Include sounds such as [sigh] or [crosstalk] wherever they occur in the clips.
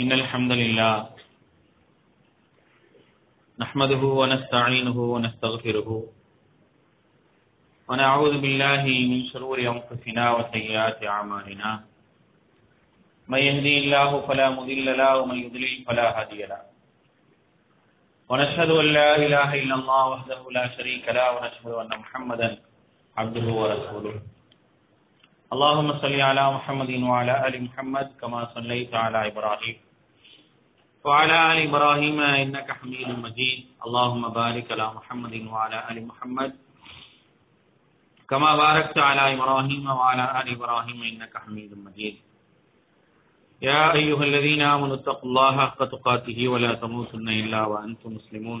إن الحمد لله نحمده ونستعينه ونستغفره ونعوذ بالله من شرور أنفسنا وسيئات أعمالنا. من يهدي الله فلا مضل له ومن يضلل فلا هادي له. ونشهد أن لا إله إلا الله وحده لا شريك له ونشهد أن محمدا عبده ورسوله. اللهم صل على محمد وعلى آل محمد كما صليت على إبراهيم. وعلى آل إبراهيم إنك حميد مجيد. اللهم بارك على محمد وعلى آل محمد كما باركت على إبراهيم وعلى آل إبراهيم إنك حميد مجيد. يا أيها الذين آمنوا اتقوا الله حق تقاته ولا تموتن إلا وأنتم مسلمون.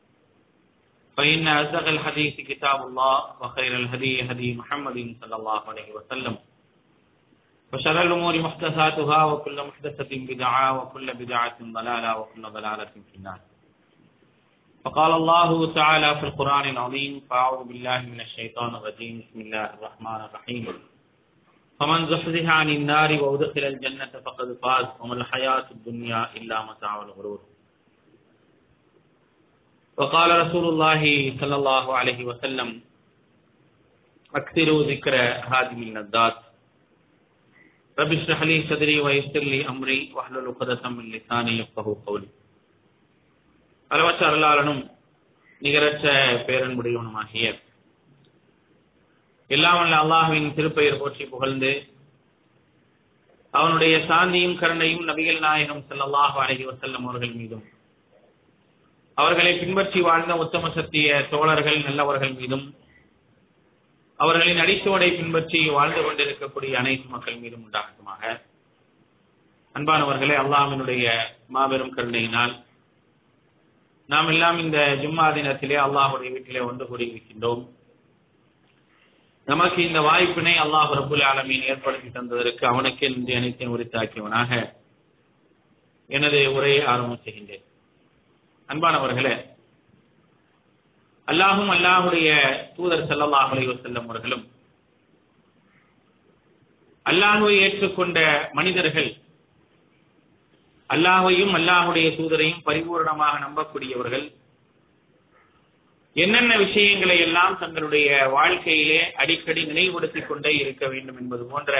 فإن أصدق الحديث كتاب الله وخير الهدي هدي محمد صلى الله عليه وسلم. وشر الأمور محدثاتها وكل محدثة بدعة وكل بدعة ضلالة وكل ضلالة في النار. فقال الله تعالى في القرآن العظيم فأعوذ بالله من الشيطان الرجيم بسم الله الرحمن الرحيم. فمن زحزح عن النار وأدخل الجنة فقد فاز وما الحياة الدنيا إلا متاع الغرور. وقال رسول الله صلى الله عليه وسلم أكثروا ذكر هادم الندات رب اشرح لي صدري ويسر لي أمري واحلل عقدة من لساني يفقهوا قولي அளவற்ற அருளாளனும் நிகரற்ற பேரன்புடையவனுமாகிய எல்லாம் வல்ல அல்லாஹுவின் திருப்பெயர் போற்றி புகழ்ந்து அவனுடைய சாந்தியும் கருணையும் நபிகள் நாயகம் ஸல்லல்லாஹு அலைஹி வஸல்லம் அவர்கள் மீதும் அவர்களை பின்பற்றி வாழ்ந்த உத்தம சத்திய தோழர்கள் நல்லவர்கள் மீதும் அவர்களின் அடித்தோடை பின்பற்றி வாழ்ந்து கொண்டிருக்கக்கூடிய அனைத்து மக்கள் மீதும் உண்டாகட்டுமாக. அன்பானவர்களே அல்லாஹினுடைய மாபெரும் கருணையினால் நாம் எல்லாம் இந்த ஜும்மா தினத்திலே அல்லாஹுடைய வீட்டிலே ஒன்று கூடி இருக்கின்றோம். நமக்கு இந்த வாய்ப்பினை அல்லாஹ் ரபுல் ஆலமீன் ஏற்படுத்தி தந்ததற்கு அவனுக்கு என்று அனைத்தையும் உரித்தாக்கியவனாக எனது உரையை ஆரம்பம் செய்கின்றேன். அன்பானவர்களே அல்லாஹும் அல்லாஹுடைய தூதர் செல்லமாகலையோ செல்லும் அவர்களும் அல்லாஹுவை ஏற்றுக்கொண்ட மனிதர்கள் அல்லாஹையும் அல்லாஹுடைய தூதரையும் பரிபூர்ணமாக நம்பக்கூடியவர்கள் என்னென்ன விஷயங்களை எல்லாம் தங்களுடைய வாழ்க்கையிலே அடிக்கடி நினைவுபடுத்திக் கொண்டே இருக்க வேண்டும் என்பது போன்ற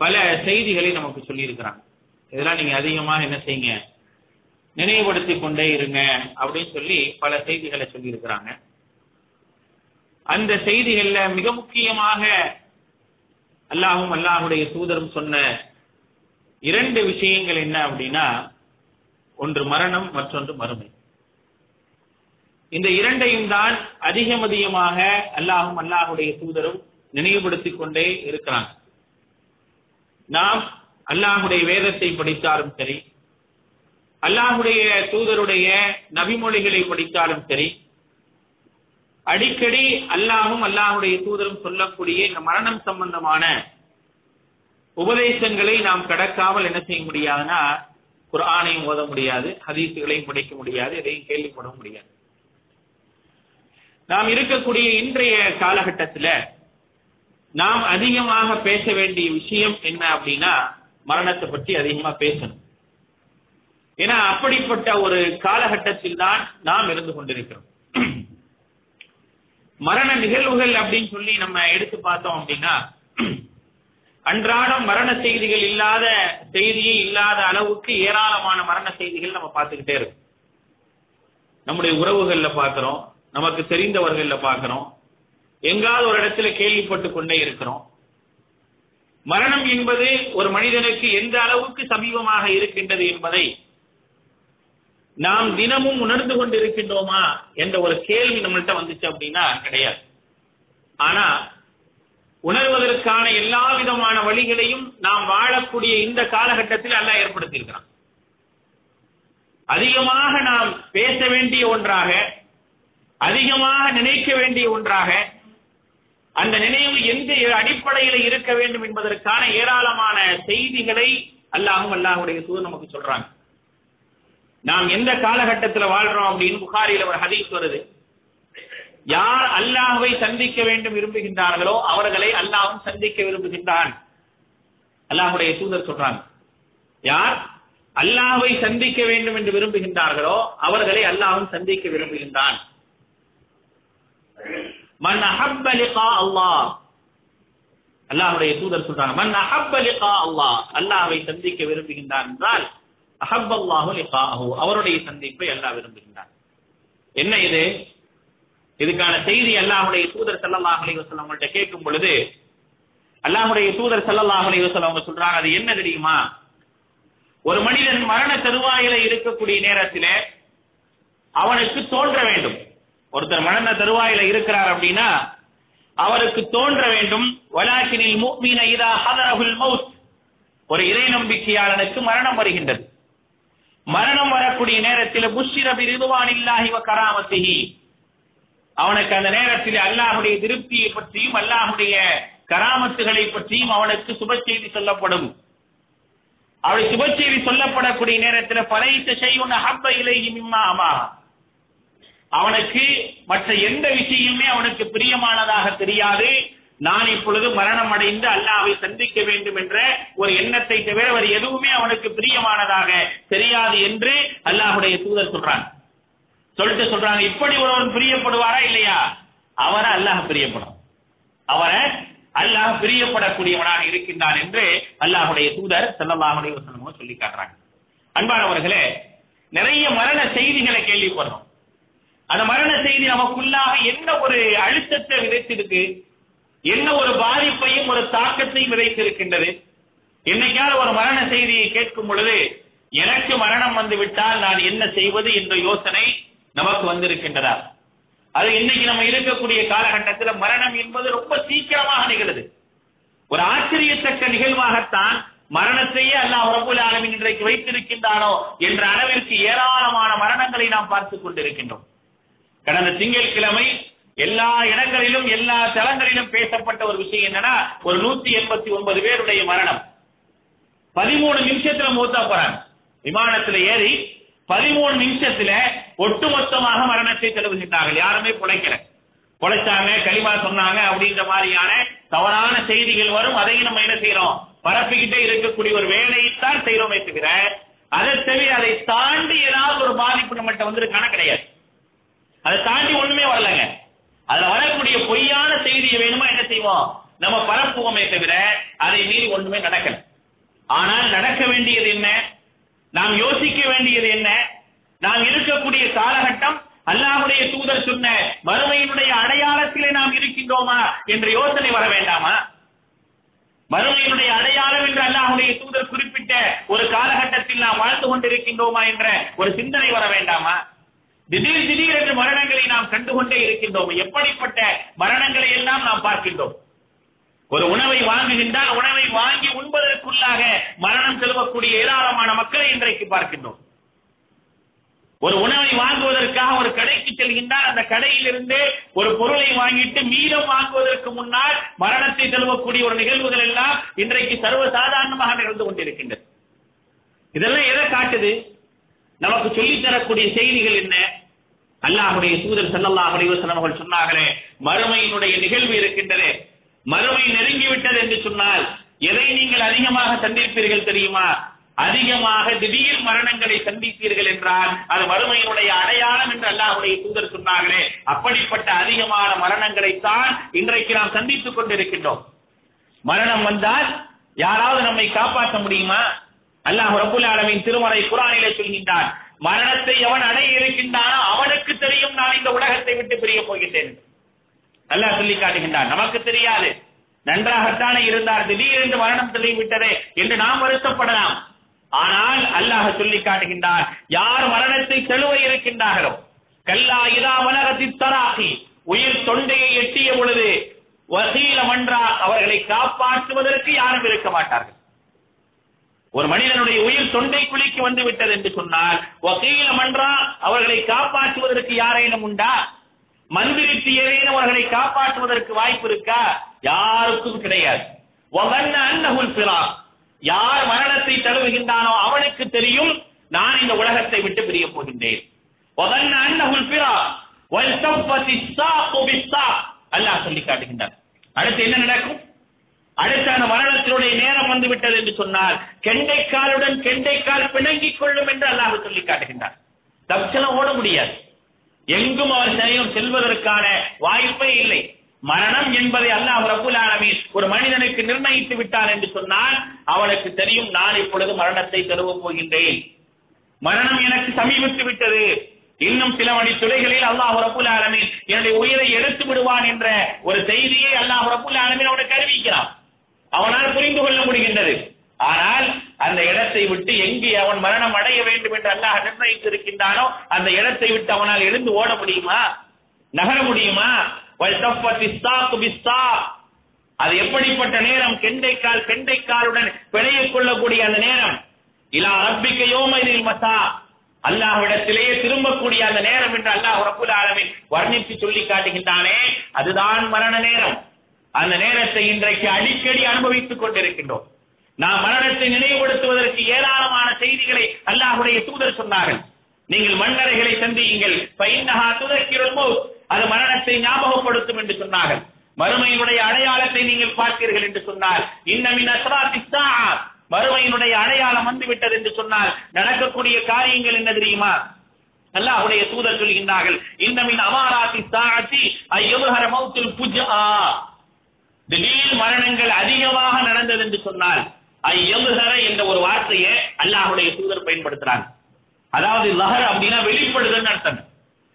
பல செய்திகளை நமக்கு சொல்லியிருக்கிறாங்க. இதெல்லாம் நீங்க அதிகமாக என்ன செய்யுங்க? நினைவுபடுத்தி கொண்டே இருங்க அப்படின்னு சொல்லி பல செய்திகளை சொல்லியிருக்கிறாங்க. அந்த செய்திகள்ல மிக முக்கியமாக அல்லாஹும் அல்லாஹுடைய தூதரும் சொன்ன இரண்டு விஷயங்கள் என்ன அப்படின்னா ஒன்று மரணம் மற்றொன்று மறுமை. இந்த இரண்டையும் தான் அதிகம் அதிகமாக அல்லாஹும் அல்லாஹுடைய தூதரும் நினைவுபடுத்திக் கொண்டே இருக்கிறாங்க. நாம் அல்லாஹுடைய வேதத்தை படித்தாலும் சரி அல்லாஹுடைய தூதருடைய நபிமொழிகளை படித்தாலும் சரி அடிக்கடி அல்லாஹும் அல்லாஹுடைய தூதரும் சொல்லக்கூடிய இந்த மரணம் சம்பந்தமான உபதேசங்களை நாம் கடக்காமல் என்ன செய்ய முடியாதுன்னா குர்ஆனையும் ஓத முடியாது ஹதீசுகளையும் படிக்க முடியாது எதையும் கேள்விப்பட முடியாது. நாம் இருக்கக்கூடிய இன்றைய காலகட்டத்தில் நாம் அதிகமாக பேச வேண்டிய விஷயம் என்ன அப்படின்னா மரணத்தை பற்றி அதிகமா பேசணும். ஏன்னா அப்படிப்பட்ட ஒரு காலகட்டத்தில் தான் நாம் இருந்து கொண்டிருக்கிறோம். [clears throat] மரண நிகழ்வுகள் அப்படின்னு சொல்லி நம்ம எடுத்து பார்த்தோம் அப்படின்னா [clears throat] அன்றாடம் மரண செய்திகள் இல்லாத செய்தியே இல்லாத அளவுக்கு ஏராளமான மரண செய்திகள் நம்ம பார்த்துக்கிட்டே இருக்கோம். நம்முடைய உறவுகள்ல பாக்குறோம் நமக்கு தெரிந்தவர்கள்ல பாக்குறோம் எங்காவது ஒரு இடத்துல கேள்விப்பட்டு கொண்டே இருக்கிறோம். மரணம் என்பது ஒரு மனிதனுக்கு எந்த அளவுக்கு சமீபமாக இருக்கின்றது என்பதை நாம் தினமும் உணர்ந்து கொண்டிருக்கின்றோமா என்ற ஒரு கேள்வி நம்மள்கிட்ட வந்துச்சு அப்படின்னா கிடையாது. ஆனா உணர்வதற்கான எல்லா விதமான வழிகளையும் நாம் வாழக்கூடிய இந்த காலகட்டத்தில் அல்லாஹ் ஏற்படுத்தியிருக்கிறான். அதிகமாக நாம் பேச வேண்டிய ஒன்றாக அதிகமாக நினைக்க வேண்டிய ஒன்றாக அந்த நினைவு எந்த அடிப்படையில் இருக்க வேண்டும் என்பதற்கான ஏராளமான செய்திகளை அல்லாஹும் அல்லாஹுடைய தூதர் நமக்கு சொல்றாங்க. நாம் எந்த காலகட்டத்தில் வாழ்றோம் அப்படின்னு புகாரியில் ஒரு ஹதீஸ் வருது. யார் அல்லாஹ்வை சந்திக்க வேண்டும் விரும்புகின்றார்களோ அவர்களை அல்லாஹும் சந்திக்க விரும்புகின்றான். அல்லாஹுடைய தூதர் சொல்றாங்க. யார் அல்லாஹ்வை சந்திக்க வேண்டும் என்று விரும்புகின்றார்களோ அவர்களை அல்லாஹும் சந்திக்க விரும்புகின்றான். மன் அஹப்ப லிகா அல்லாஹ். அல்லாஹுடைய தூதர் சொல்றாங்க. மன் அஹப்ப லிகா அல்லாஹ். அல்லாஹ்வை சந்திக்க விரும்புகின்றான் என்றால் அஹப்பல்லாஹு லிகாஹு. அவருடைய சந்திப்பை அல்லாஹ் விரும்புகின்றார் என்ன இது? இதுக்கான செய்தி அல்லாஹுடைய தூதர் சல்லாஹ் அலைஹி அவங்கள்ட்ட கேட்கும் பொழுது அல்லாஹுடைய தூதர் சல்லாஹ் அலைஹி அவங்க சொல்றாங்க அது என்ன தெரியுமா? ஒரு மனிதன் மரண தருவாயில இருக்கக்கூடிய நேரத்தில் அவனுக்கு தோன்ற வேண்டும். ஒருத்தர் மரண தருவாயில இருக்கிறார் அப்படின்னா அவருக்கு தோன்ற வேண்டும். வலாக்கினில் மூமீன இதா ஹதரகுல் மவுத் ஒரு இறை நம்பிக்கையாளனுக்கு மரணம் வருகின்றது. மரணம் வரக்கூடிய நேரத்தில் முஷ்ரபி ரிதுவான் இல்லாஹி கராமத்திஹி. அவனுக்கு அந்த நேரத்தில் அல்லாஹுடைய திருப்தியை பற்றியும் அல்லாஹுடைய கராமத்துகளை பற்றியும் அவனுக்கு சுப செய்தி சொல்லப்படும். அவளை சுப செய்தி சொல்லப்படக்கூடிய நேரத்தில் பழைய செய்வன ஹப்ப இலையும் இம்மாமா அவனுக்கு மற்ற எந்த விஷயமுமே அவனுக்கு பிரியமானதாக தெரியாது. நான் இப்பொழுது மரணம் அடைந்து அல்லாவை சந்திக்க வேண்டும் என்ற ஒரு எண்ணத்தை தவிர வேறு எதுவுமே அவனுக்கு பிரியமானதாக தெரியாது என்று அல்லாஹ்வுடைய தூதர் சொல்றான். சொல்லிட்டு சொல்றாங்க இப்படி ஒருவன் பிரியப்படுவாரா இல்லையா? அவரை அல்லாஹ் பிரியப்படும். அவரை அல்லாஹ் பிரியப்படக்கூடியவனாக இருக்கின்றான் என்று அல்லாஹ்வுடைய தூதர் செல்லல்லாஹுடைய அலைஹி சொல்லி காட்டுறாங்க. அன்பானவர்களே நிறைய மரண செய்திகளை கேள்விப்படுறோம். அந்த மரண செய்தி நமக்குள்ளாக என்ன ஒரு அழுத்தத்தை விதைச்சிருக்கு? என்ன ஒரு பாதிப்பையும் ஒரு தாக்கத்தையும் விதைத்திருக்கின்றது. என்னைக்காவது ஒரு மரண செய்தியை கேட்கும் பொழுது எனக்கு மரணம் வந்து விட்டால் நான் என்ன செய்வது என்ற யோசனை நமக்கு வந்திருக்கின்றதா? அது இன்னைக்கு நம்ம இருக்கக்கூடிய காலகட்டத்தில் மரணம் என்பது ரொம்ப சீக்கிரமாக நிகழுது. ஒரு ஆச்சரியத்தக்க நிகழ்வாகத்தான் மரணத்தையே அல்லாஹ் ரபுல் ஆலமின் இன்றைக்கு வைத்திருக்கின்றானோ என்ற அளவிற்கு ஏராளமான மரணங்களை நாம் பார்த்துக் கொண்டிருக்கின்றோம். கடந்த திங்கட்கிழமை எல்லா இடங்களிலும் எல்லா தளங்களிலும் பேசப்பட்ட ஒரு விஷயம் என்னன்னா ஒரு நூத்தி எண்பத்தி ஒன்பது பேருடைய மரணம். பதிமூணு நிமிஷத்துல மூத்தா போறாங்க. விமானத்துல ஏறி பதிமூணு நிமிஷத்துல ஒட்டுமொத்தமாக மரணத்தை தழுவுகின்றார்கள். யாருமே பிழைக்கல. புழைச்சாங்க களிமா சொன்னாங்க அப்படின்ற மாதிரியான தவறான செய்திகள் வரும். அதையும் நம்ம என்ன செய்யறோம்? பரப்பிக்கிட்டே இருக்கக்கூடிய ஒரு வேலையைத்தான் செய்யறோமே தவிர அதை தவிர அதை தாண்டி ஏதாவது ஒரு பாதிப்பு நம்மகிட்ட வந்திருக்கான கிடையாது. அதை தாண்டி ஒண்ணுமே வரலங்க. அதுல வரக்கூடிய பொய்யான செய்தியை வேணுமா என்ன செய்வோம்? நம்ம பரப்புவோமே தவிர அதை மீறி ஒண்ணுமே நடக்கல. ஆனால் நடக்க வேண்டியது என்ன? நாம் யோசிக்க வேண்டியது என்ன? நாம் இருக்கக்கூடிய காலகட்டம் அல்லாஹுடைய தூதர் சொன்ன மறுமையினுடைய அடையாளத்திலே நாம் இருக்கின்றோமா என்ற யோசனை வர வேண்டாமா? மறுமையினுடைய அடையாளம் என்று அல்லாஹுடைய தூதர் குறிப்பிட்ட ஒரு காலகட்டத்தில் நாம் வாழ்ந்து கொண்டிருக்கின்றோமா என்ற ஒரு சிந்தனை வர வேண்டாமா? திடீர் திடீர் என்று மரணங்களை நாம் கண்டுகொண்டே இருக்கின்றோம். எப்படிப்பட்ட மரணங்களை எல்லாம் நாம் பார்க்கின்றோம். ஒரு உணவை வாங்குகின்றால் உணவை வாங்கி உண்பதற்குள்ளாக மரணம் செலவக்கூடிய ஏராளமான மக்களை இன்றைக்கு பார்க்கின்றோம். ஒரு உணவை வாங்குவதற்காக ஒரு கடைக்கு செல்கின்றால் அந்த கடையிலிருந்து ஒரு பொருளை வாங்கிட்டு மீதம் வாங்குவதற்கு முன்னால் மரணத்தை செல்வக்கூடிய ஒரு நிகழ்வுகள் எல்லாம் இன்றைக்கு சர்வசாதாரணமாக நிகழ்ந்து கொண்டிருக்கின்றது இதெல்லாம் எதை காட்டுது? நமக்கு சொல்லித் தரக்கூடிய செய்திகள் என்ன? அல்லாஹுடைய தூதர் ஸல்லல்லாஹு அலைஹி அவர்கள் சொன்னார்களே மறுமையினுடைய நிகழ்வு இருக்கின்றது. மறுமை நெருங்கிவிட்டது என்று சொன்னால் எதை நீங்கள் அதிகமாக சந்திப்பீர்கள் தெரியுமா? அதிகமாக திடீர் மரணங்களை சந்திப்பீர்கள் என்றால் அது மறுமையினுடைய அடையாளம் என்று அல்லாஹுடைய தூதர் சொன்னார்களே. அப்படிப்பட்ட அதிகமான மரணங்களை தான் இன்றைக்கு நாம் சந்தித்துக் கொண்டிருக்கின்றோம். மரணம் வந்தால் யாராவது நம்மை காப்பாற்ற முடியுமா? அல்லாஹ் ரபுல் ஆலமின் திருமறை குரானிலே சொல்கின்றான் மரணத்தை எவன் அடைய இருக்கின்றானோ அவனுக்கு தெரியும் நான் இந்த உலகத்தை விட்டு பிரிய போகின்றேன். அல்லாஹ் சொல்லி காட்டுகின்றான். நமக்கு தெரியாது. நன்றாகத்தானே இருந்தார். திடீரென்று மரணம் தெளிவிட்டதே என்று நாம் வருத்தப்படலாம். ஆனால் அல்லாஹ் சொல்லி காட்டுகின்றார் யார் மரணத்தை செலுவ இருக்கின்றார்களோ கல்லா இதா உலகத்தி தராகி உயிர் தொண்டையை எட்டிய பொழுது வசீல மன்றா அவர்களை காப்பாற்றுவதற்கு யாரும் இருக்க மாட்டார்கள். ஒரு மனிதனுடைய உயிர் தொண்டை குழிக்கு வந்து விட்டது என்று சொன்னால் வக்கீல மன்றா அவர்களை காப்பாற்றுவதற்கு யாரேனும் உண்டா? மந்திரித்து ஏதேனும் அவர்களை காப்பாற்றுவதற்கு வாய்ப்பு இருக்கா? யாருக்கும் கிடையாது. யார் மரணத்தை தழுவுகின்றானோ அவனுக்கு தெரியும் நான் இந்த உலகத்தை விட்டு பிரிய போகின்றேன். அல்லாஹ் சொல்லி காட்டுகின்றான். அடுத்து என்ன நடக்கும்? அடுத்தான அந்த மரணத்தினுடைய நேரம் வந்து விட்டது என்று சொன்னால் கெண்டைக்காலுடன் கெண்டைக்கால் பிணங்கிக் கொள்ளும் என்று அல்லாஹ் சொல்லி காட்டுகின்றார் தப்சலம் ஓட முடியாது. எங்கும் அவர் செய்யும் செல்வதற்கான வாய்ப்பே இல்லை. மரணம் என்பதை அல்லாஹ் ரபுல் ஆலமீன் ஒரு மனிதனுக்கு நிர்ணயித்து விட்டான் என்று சொன்னால் அவனுக்கு தெரியும் நான் இப்பொழுது மரணத்தை தருவ போகின்றேன். மரணம் எனக்கு சமீபித்து விட்டது. இன்னும் சில மணி துறைகளில் அல்லாஹ் ரபுல் ஆலமீன் என்னுடைய உயிரை எடுத்து விடுவான் என்ற ஒரு செய்தியை அல்லாஹ் ரபுல் ஆலமின் அவனுக்கு அறிவிக்கிறான். அவனால் புரிந்து கொள்ள முடிகின்றது. ஆனால் அந்த இடத்தை விட்டு எங்கே அவன் மரணம் அடைய வேண்டும் என்று அல்லாஹ் நிர்ணயித்திருக்கின்றானோ அந்த இடத்தை விட்டு அவனால் எழுந்து ஓட முடியுமா? நகர முடியுமா? அது எப்படிப்பட்ட நேரம்? கெண்டைக்கால் கெண்டைக்காலுடன் பிணையக் கொள்ளக்கூடிய அந்த நேரம். இலா ரப்பிக்க யோமைதில் மசா. அல்லாஹ்விடத்திலேயே திரும்பக்கூடிய அந்த நேரம் என்று அல்லாஹ் ரப்புல் ஆலமின் வர்ணித்து சொல்லி காட்டுகின்றானே அதுதான் மரண நேரம். அந்த நேரத்தை இன்றைக்கு அடிக்கடி அனுபவித்துக் கொண்டிருக்கின்றோம். நாம் மரணத்தை நினைவுபடுத்துவதற்கு ஏராளமான செய்திகளை அல்லாஹுடைய தூதர் சொன்னார்கள். நீங்கள் மன்னரைகளை சந்தியுங்கள். பைன்னஹா துதக்கிறோமோ அது மரணத்தை ஞாபகப்படுத்தும் என்று சொன்னார்கள். மறுமையினுடைய அடையாளத்தை நீங்கள் பார்த்தீர்கள் என்று சொன்னார் இன்னமின் அஸ்ராத்தி மறுமையினுடைய அடையாளம் வந்து விட்டது என்று சொன்னால் நடக்கக்கூடிய காரியங்கள் என்ன தெரியுமா? அல்லாஹுடைய தூதர் சொல்கின்றார்கள் இன்னமின் அமாராத்தி சாட்சி ஐயதுஹர மௌத்துல் புஜ்ஆ. திடீர் மரணங்கள் அதிகமாக நடந்தது என்று சொன்னால் ஐயதுஹர என்ற ஒரு வார்த்தையை அல்லாஹுடைய தூதர் பயன்படுத்துறாங்க. அதாவது லஹர் அப்படின்னா வெளிப்படுதல் அர்த்தம்.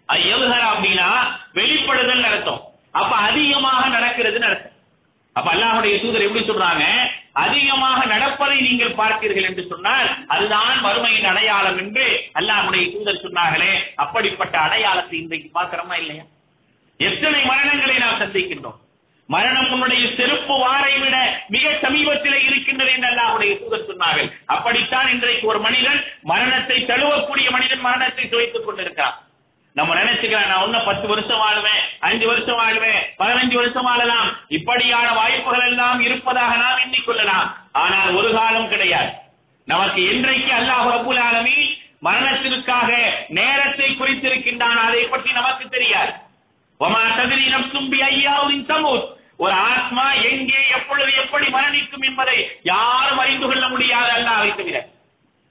ஐயதுஹர அப்படின்னா வெளிப்படுதல் அர்த்தம். அப்ப அதிகமாக நடக்கிறதுன்னு அர்த்தம். அப்ப அல்லாஹுடைய தூதர் எப்படி சொல்றாங்க? அதிகமாக நடப்பதை நீங்கள் பார்த்தீர்கள் என்று சொன்னால் அதுதான் மறுமையின் அடையாளம் என்று அல்லாஹுடைய தூதர் சொன்னார்களே. அப்படிப்பட்ட அடையாளத்தை இன்றைக்கு பார்க்கிறோமா இல்லையா? எத்தனை மரணங்களை நாம் சந்திக்கின்றோம்? மரணம் உன்னுடைய செருப்பு வாரை விட மிக சமீபத்திலே இருக்கின்றது என்று அல்லாஹ்வுடைய தூதர் சொன்னார்கள். அப்படித்தான் இன்றைக்கு ஒரு மனிதன் மரணத்தை தழுவக்கூடிய மனிதன் மரணத்தை துவைத்துக் கொண்டிருக்கிறான். நம்ம நினைச்சுக்கிறேன் நான் ஒன்னும் பத்து வருஷம் வாழுவேன் அஞ்சு வருஷம் வாழுவேன் பதினஞ்சு வருஷம் வாழலாம். இப்படியான வாய்ப்புகள் எல்லாம் இருப்பதாக நாம் எண்ணிக்கொள்ளலாம். ஆனால் ஒரு காலம் கிடையாது. நமக்கு என்றைக்கு அல்லாஹ் ரபுல் ஆலமி மரணத்திற்காக நேரத்தை குறித்திருக்கின்றான். அதை பற்றி நமக்கு தெரியாது. ஒமா தகுதி நம் தும்பி ஐயாவின் சமூத் ஒரு ஆத்மா எங்கே எப்பொழுது எப்படி மரணிக்கும் என்பதை யாரும் அறிந்து கொள்ள முடியாது அல்லாவை தவிர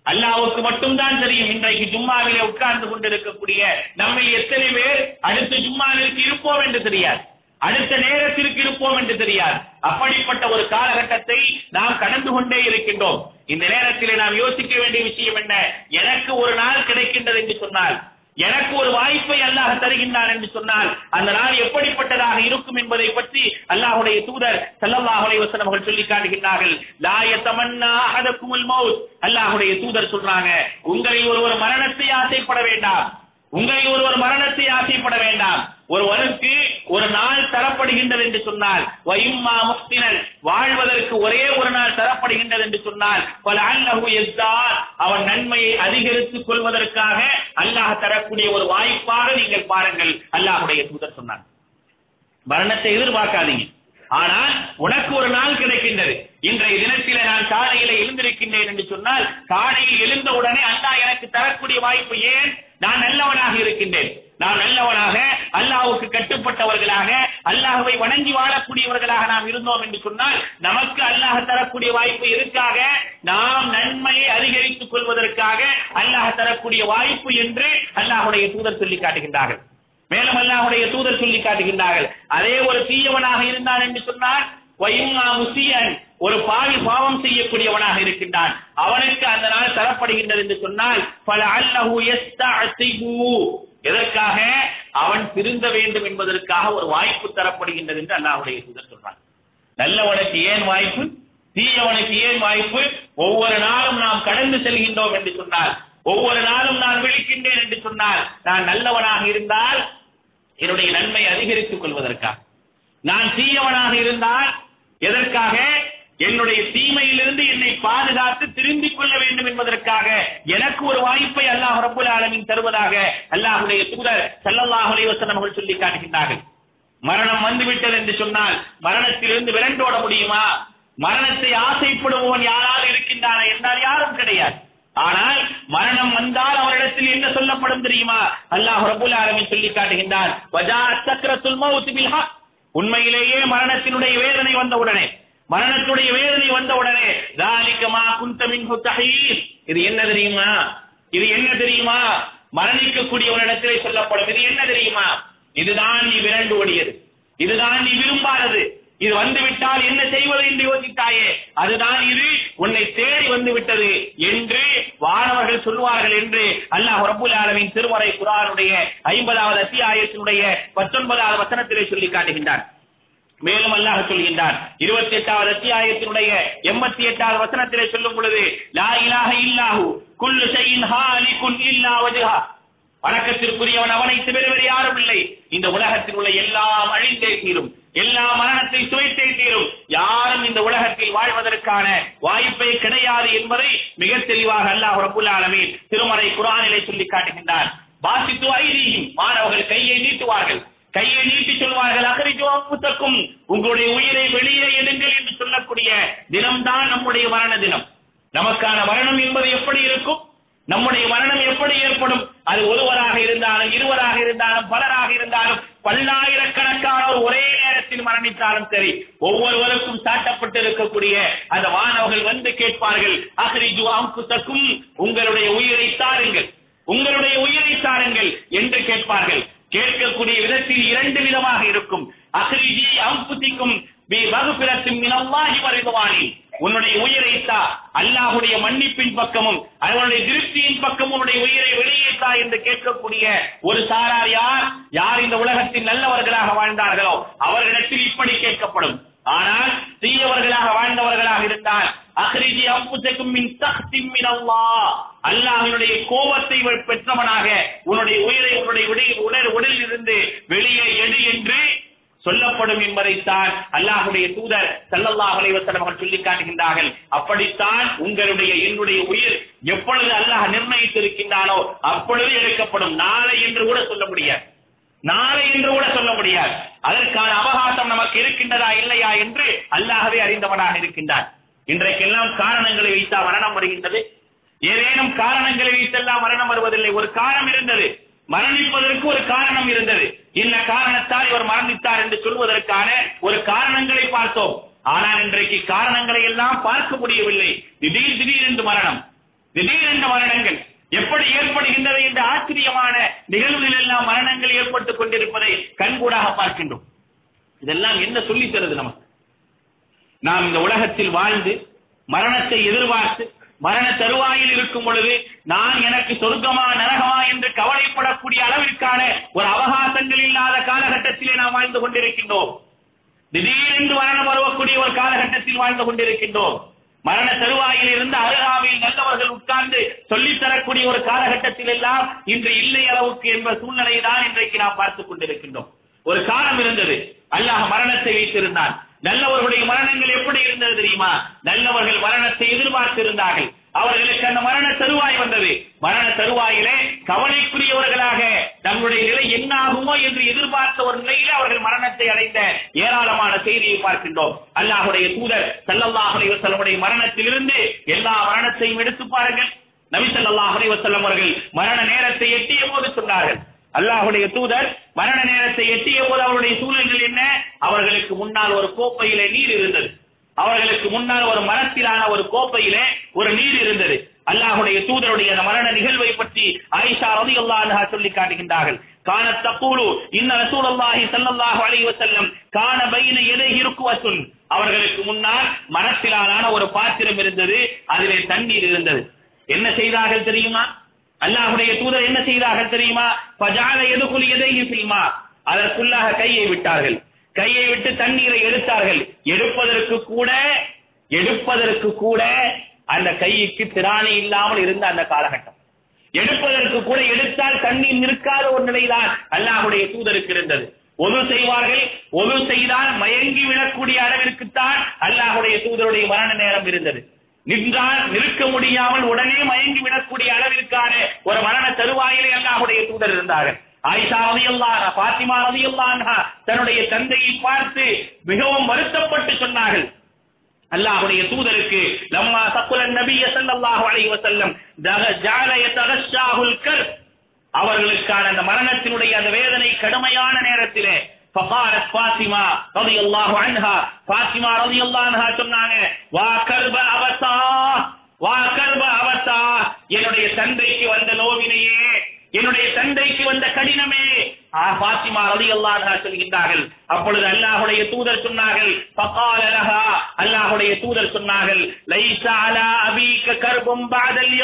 அல்லாவுக்கு மட்டும்தான் தெரியும் இன்றைக்கு ஜும்மாவிலே உட்கார்ந்து கொண்டிருக்கக்கூடிய நம்ம எத்தனை பேர் அடுத்த ஜும்மாவிற்கு இருப்போம் என்று தெரியாது. அடுத்த நேரத்திற்கு இருப்போம் என்று தெரியாது. அப்படிப்பட்ட ஒரு காலகட்டத்தை நாம் கடந்து கொண்டே இருக்கின்றோம். இந்த நேரத்தில் நாம் யோசிக்க வேண்டிய விஷயம் என்ன? எனக்கு ஒரு நாள் கிடைக்கின்றது என்று சொன்னால் எனக்கு ஒரு வாய்ப்பை அல்லாஹ் தருகின்றான் என்று சொன்னால் அந்த நாள் எப்படிப்பட்டதாக இருக்கும் என்பதை பற்றி அல்லாஹுடைய தூதர் ஸல்லல்லாஹு அலைஹி அவர்கள் சொல்லி காட்டுகின்றார்கள். லாய யதமன்னா அஹதகுமுல் மௌத். அல்லாஹுடைய தூதர் சொல்றாங்க உங்களில் ஒருவர் மரணத்தை ஆசைப்பட வேண்டாம். உங்களில் ஒருவர் மரணத்தை ஆசைப்பட வேண்டாம். ஒருவருக்கு ஒரு நாள் தரப்படுகின்றது என்று சொன்னால் வயும்மா முக்தினன் வாழ்வதற்கு ஒரே ஒரு நாள் தரப்படுகின்றது என்று சொன்னால் பல அல்லஹு எஸ்தார் அவன் நன்மையை அதிகரித்துக் கொள்வதற்காக அல்லாஹ் தரக்கூடிய ஒரு வாய்ப்பாக நீங்கள் பாருங்கள் அல்லாஹுடைய தூதர் சொன்னார். மரணத்தை எதிர்பார்க்காதீங்க. ஆனால் உனக்கு ஒரு நாள் கிடைக்கின்றது. இன்றைய தினத்தில நான் காலையில எழுந்திருக்கின்றேன் என்று சொன்னால் காலையில் எழுந்த உடனே அல்லாஹ் எனக்கு தரக்கூடிய வாய்ப்பு ஏன்? நான் நல்லவனாக இருக்கின்றேன். நான் நல்லவனாக அல்லாஹுக்கு கட்டுப்பட்டவர்களாக அல்லாஹுவை வணங்கி வாழக்கூடியவர்களாக நாம் இருந்தோம் என்று சொன்னால் நமக்கு அல்லாஹ் தரக்கூடிய வாய்ப்பு இருக்காக நாம் நன்மையை அதிகரித்துக் கொள்வதற்காக அல்லாஹ் தரக்கூடிய வாய்ப்பு என்று அல்லாஹ்வுடைய தூதர் சொல்லி காட்டுகின்றார்கள். மேலும் அல்லாஹுடைய தூதர் சொல்லி காட்டுகின்றார்கள். அதே ஒரு தீயவனாக இருந்தான் என்று சொன்னால் முசியன் ஒரு பாவி பாவம் செய்யக்கூடியவனாக இருக்கின்றான். அவனுக்கு அந்த நாள் தரப்படுகின்றது என்று சொன்னால் பல அல்லஹு எதற்காக? அவன் திருந்த வேண்டும் என்பதற்காக ஒரு வாய்ப்பு தரப்படுகின்றது என்று அல்லாஹுடைய தூதர் சொல்றான். நல்லவனுக்கு ஏன் வாய்ப்பு? தீயவனுக்கு ஏன் வாய்ப்பு? ஒவ்வொரு நாளும் நாம் கடந்து செல்கின்றோம் என்று சொன்னால் ஒவ்வொரு நாளும் நான் விழிக்கின்றேன் என்று சொன்னால் நான் நல்லவனாக இருந்தால் என்னுடைய நன்மை அதிகரித்துக் கொள்வதற்காக. நான் தீயவனாக இருந்தால் எதற்காக? என்னுடைய தீமையிலிருந்து என்னை பாதுகாத்து திரும்பிக் கொள்ள வேண்டும் என்பதற்காக எனக்கு ஒரு வாய்ப்பை அல்லாஹ் ரபுல் ஆலமின் தருவதாக அல்லாஹுடைய தூதர் ஸல்லல்லாஹு அலைஹி அவர்கள் சொல்லி காட்டுகின்றார்கள். மரணம் வந்துவிட்டது என்று சொன்னால் மரணத்திலிருந்து விரண்டோட முடியுமா? மரணத்தை ஆசைப்படுபவன் யாரால் இருக்கின்றான என்றால் யாரும் கிடையாது. ஆனால் மரணம் வந்தால் அவரிடத்தில் என்ன சொல்லப்படும் தெரியுமா? அல்லாஹ் ரபுல் ஆலமின் சொல்லி காட்டுகின்றான் உண்மையிலேயே மரணத்தினுடைய வேதனை வந்த உடனே மரணத்துடைய வேதனை வந்த உடனே தாலிக்கமா குந்தமின் இது என்ன தெரியுமா? இது என்ன தெரியுமா? மரணிக்கக்கூடிய ஒரு இடத்திலே சொல்லப்படும். இது என்ன தெரியுமா? இதுதான் நீ விரண்டு ஓடியது இதுதான் நீ விரும்பாதது. இது வந்துவிட்டால் என்ன செய்வது என்று யோசித்தாயே. அதுதான் இது உன்னை தேடி வந்து விட்டது என்று வானவர்கள் சொல்வார்கள் என்று அல்லாஹ் ரபுல் ஆலமின் திருமறை குரானுடைய ஐம்பதாவது அத்தியாயத்தினுடைய பத்தொன்பதாவது வசனத்திலே சொல்லி காட்டுகின்றார் மேலும் அல்லாஹ் சொல்கின்றார் இருபத்தி எட்டாவது அத்தியாயத்தினுடைய எண்பத்தி எட்டாவது வசனத்திலே சொல்லும் பொழுது லா இலாக இல்லாஹு குல்லு ஷைஇன் ஹாலிகுன் இல்லா வஜுஹா. வணக்கத்திற்குரியவன் அவனை தவிர வேறு யாரும் இல்லை. இந்த உலகத்தில் உள்ள எல்லாம் அழிந்தே தீரும். எல்லா மரணத்தை சுவைத்தே தீரும். யாரும் இந்த உலகத்தில் வாழ்வதற்கான வாய்ப்பே கிடையாது என்பதை மிக தெளிவாக அல்லாஹ் ரபுல் ஆலமீன் திருமறை குரானிலே சொல்லி காட்டுகின்றார் வாசித்து ஐதீகம் மாணவர்கள் கையை நீட்டுவார்கள். கையை நீட்டி சொல்வார்கள் அகரிஜோ புத்தக்கும் உங்களுடைய உயிரை வெளியே எடுங்கள் என்று சொல்லக்கூடிய தினம்தான் நம்முடைய மரண தினம். நமக்கான மரணம் என்பது எப்படி இருக்கும்? நம்முடைய மரணம் எப்படி ஏற்படும்? அது ஒருவராக இருந்தாலும் இருவராக இருந்தாலும் பலராக இருந்தாலும் பல்லாயிரக்கணக்கானோர் ஒரே நேரத்தில் மரணித்தாலும் சரி ஒவ்வொருவருக்கும் சாட்டப்பட்டு இருக்கக்கூடிய அந்த மாணவர்கள் வந்து கேட்பார்கள் அஹ்ரிஜு அம்புத்தக்கும் உங்களுடைய உயிரை தாருங்கள் உங்களுடைய உயிரை தாருங்கள் என்று கேட்பார்கள். கேட்கக்கூடிய விதத்தில் இரண்டு விதமாக இருக்கும். அஹ்ரிஜி அம்புதிக்கும் பி வகுப்பிரத்தின் மினல்லாஹி உன்னுடைய உயிரை தா. அல்லாஹுடைய மன்னிப்பின் பக்கமும் அவனுடைய திருப்தியின் பக்கமும் உன்னுடைய உயிரை வெளியே தா என்று கேட்கக்கூடிய ஒரு சாரார் யார்? யார் இந்த உலகத்தில் நல்லவர்களாக வாழ்ந்தார்களோ அவர்களிடத்தில் இப்படி கேட்கப்படும். ஆனால் தீயவர்களாக வாழ்ந்தவர்களாக இருந்தால் அஹ்ரிஜி அம்புசக்கும் மின் தஹ்திம் மின் அல்லாஹ் அல்லாஹ்வினுடைய கோபத்தை பெற்றவனாக உன்னுடைய உயிரை உன்னுடைய உடல் உடல் உடலில் இருந்து வெளியே எடு என்று சொல்லப்படும் என்பதைத்தான் அல்லாஹுடைய தூதர் ஸல்லல்லாஹு அலைஹி அவர்கள் சொல்லி காட்டுகின்றார்கள். அப்படித்தான் உங்களுடைய என்னுடைய உயிர் எப்பொழுது அல்லாஹ் நிர்ணயித்திருக்கின்றானோ அப்பொழுது எடுக்கப்படும். நாளை என்று கூட சொல்ல முடியாது. நாளை என்று கூட சொல்ல முடியாது. அதற்கான அவகாசம் நமக்கு இருக்கின்றதா இல்லையா என்று அல்லாஹவே அறிந்தவனாக இருக்கின்றான். இன்றைக்கெல்லாம் காரணங்களை வைத்தா மரணம் வருகின்றது. ஏதேனும் காரணங்களை வைத்தெல்லாம் மரணம் வருவதில்லை. ஒரு காரணம் இருந்தது. மரணிப்பதற்கு ஒரு காரணம் இருந்தது. இந்த காரணத்தால் இவர் மரணித்தார் என்று சொல்வதற்கான ஒரு காரணங்களை பார்த்தோம். ஆனால் இன்றைக்கு காரணங்களை எல்லாம் பார்க்க முடியவில்லை. திடீர் திடீரென்று மரணம். திடீரென்று மரணங்கள். எப்படி ஏற்படுகின்றது என்ற ஆச்சரியமான நிகழ்வுகளில் எல்லாம் மரணங்கள் ஏற்பட்டுக் கொண்டிருப்பதை கண்கூடாக பார்க்கின்றோம். இதெல்லாம் என்ன சொல்லி தருது நமக்கு? நாம் இந்த உலகத்தில் வாழ்ந்து மரணத்தை எதிர்பார்த்து மரண தருவாயில் இருக்கும் பொழுது நான் எனக்கு சொர்க்கமா நரகமா என்று கவலைப்படக்கூடிய அளவிற்கான ஒரு அவகாசங்கள் இல்லாத காலகட்டத்திலே நாம் வாழ்ந்து கொண்டிருக்கின்றோம். திடீரென்று மரணம் வரக்கூடிய ஒரு காலகட்டத்தில் வாழ்ந்து கொண்டிருக்கின்றோம். மரண தருவாயில் இருந்து அருகாமையில் நல்லவர்கள் உட்கார்ந்து சொல்லித் தரக்கூடிய ஒரு காலகட்டத்தில் எல்லாம் இன்று இல்லை அளவுக்கு என்ற சூழ்நிலை தான் இன்றைக்கு நாம் பார்த்துக் கொண்டிருக்கின்றோம். ஒரு காலம் இருந்தது. அல்லாஹ் மரணத்தை வைத்திருந்தான். நல்லவர்களுடைய மரணங்கள் எப்படி இருந்தது தெரியுமா? நல்லவர்கள் மரணத்தை எதிர்பார்த்திருந்தார்கள். அவர்களுக்கு அந்த மரண தருவாய் வந்தது. மரண தருவாயிலே கவலைக்குரியவர்களாக நம்முடைய நிலை என்ன ஆகுமோ என்று எதிர்பார்த்த ஒரு நிலையில அவர்கள் மரணத்தை அடைந்த ஏராளமான செய்தியை பார்க்கின்றோம். அல்லாஹுடைய தூதர் ஸல்லல்லாஹு செல்லமுடைய மரணத்திலிருந்து எல்லா மரணத்தையும் எடுத்து பாருங்கள். நபி ஸல்லல்லாஹு அலைஹி அவர்கள் மரண நேரத்தை எட்டிய போது சொன்னார்கள். அல்லாஹுடைய தூதர் மரண நேரத்தை எட்டிய போது அவருடைய சூழல்கள் என்ன? அவர்களுக்கு முன்னால் ஒரு கோப்பையிலே நீர் இருந்தது. அவர்களுக்கு முன்னால் ஒரு மரத்திலான ஒரு கோப்பையிலே ஒரு நீர் இருந்தது. அல்லாஹுடைய தூதருடைய அந்த மரண நிகழ்வை பற்றி ஆயிஷா ரலியல்லாஹு அல்லாஹ் சொல்லி காட்டுகின்றார்கள். கான தப்பூலு இன்ன ரசூலுல்லாஹி ஸல்லல்லாஹு அலைஹி வஸல்லம் கான பைன யதைஹி ருக்வத்துன். அவர்களுக்கு முன்னால் மரத்திலான ஒரு பாத்திரம் இருந்தது அதிலே தண்ணீர் இருந்தது. என்ன செய்தார்கள் தெரியுமா? அல்லாஹுடைய தூதர் என்ன செய்தார்கள் தெரியுமா? பஜால எதுகுல் எதையும் செய்யுமா அதற்குள்ளாக கையை விட்டார்கள். கையை விட்டு தண்ணீரை எடுத்தார்கள். எடுப்பதற்கு கூட எடுப்பதற்கு கூட அந்த கைக்கு திராணி இல்லாமல் இருந்த அந்த காலகட்டம். எடுப்பதற்கு கூட எடுத்தால் தண்ணீர் நிற்காத ஒரு நிலைதான் அல்லாஹுடைய தூதருக்கு இருந்தது. ஒது செய்வார்கள் ஒது செய்தால் மயங்கி விடக்கூடிய அளவிற்குத்தான் அல்லாஹுடைய தூதருடைய மரண நேரம் இருந்தது. நின்றால் நிற்க முடியாமல் உடனே மயங்கி விடக்கூடிய அளவிற்கான ஒரு மரண தருவாயிலே அல்லாஹுடைய தூதர் இருந்தார்கள். ஆயிஷா ரலியல்லாஹு பாத்திமா ரலியல்லாஹு தன்னுடைய தந்தையை பார்த்து மிகவும் வருத்தப்பட்டு சொன்னார்கள் அல்லாஹ்வுடைய தூதருக்கு லம்மா சக்குல நபிய ஸல்லல்லாஹு அலைஹி வஸல்லம் ஜஅல யதகஷாஹுல் கர்ப் அவர்களுக்கான அந்த மரணத்தினுடைய அந்த வேதனை கடுமையான நேரத்திலே فقالت فاطمه رضي الله عنها فاطمه رضي الله عنها சொன்னாங்க வா கர்ப அவசா வா கர்ப அவசா என்னுடைய தந்தைக்கு வந்த நோவினையே என்னுடைய தந்தைக்கு வந்த கடினமே. பாத்திமா ரலியல்லாஹு அல்லாஹா சொல்கின்றார்கள். அப்பொழுது அல்லாஹுடைய தூதர் சொன்னார்கள் ஃபகால லஹா. அல்லாஹ்வுடைய தூதர் சொன்னார்கள் லைஸ அலா அபீக கர்பும் பஅதல்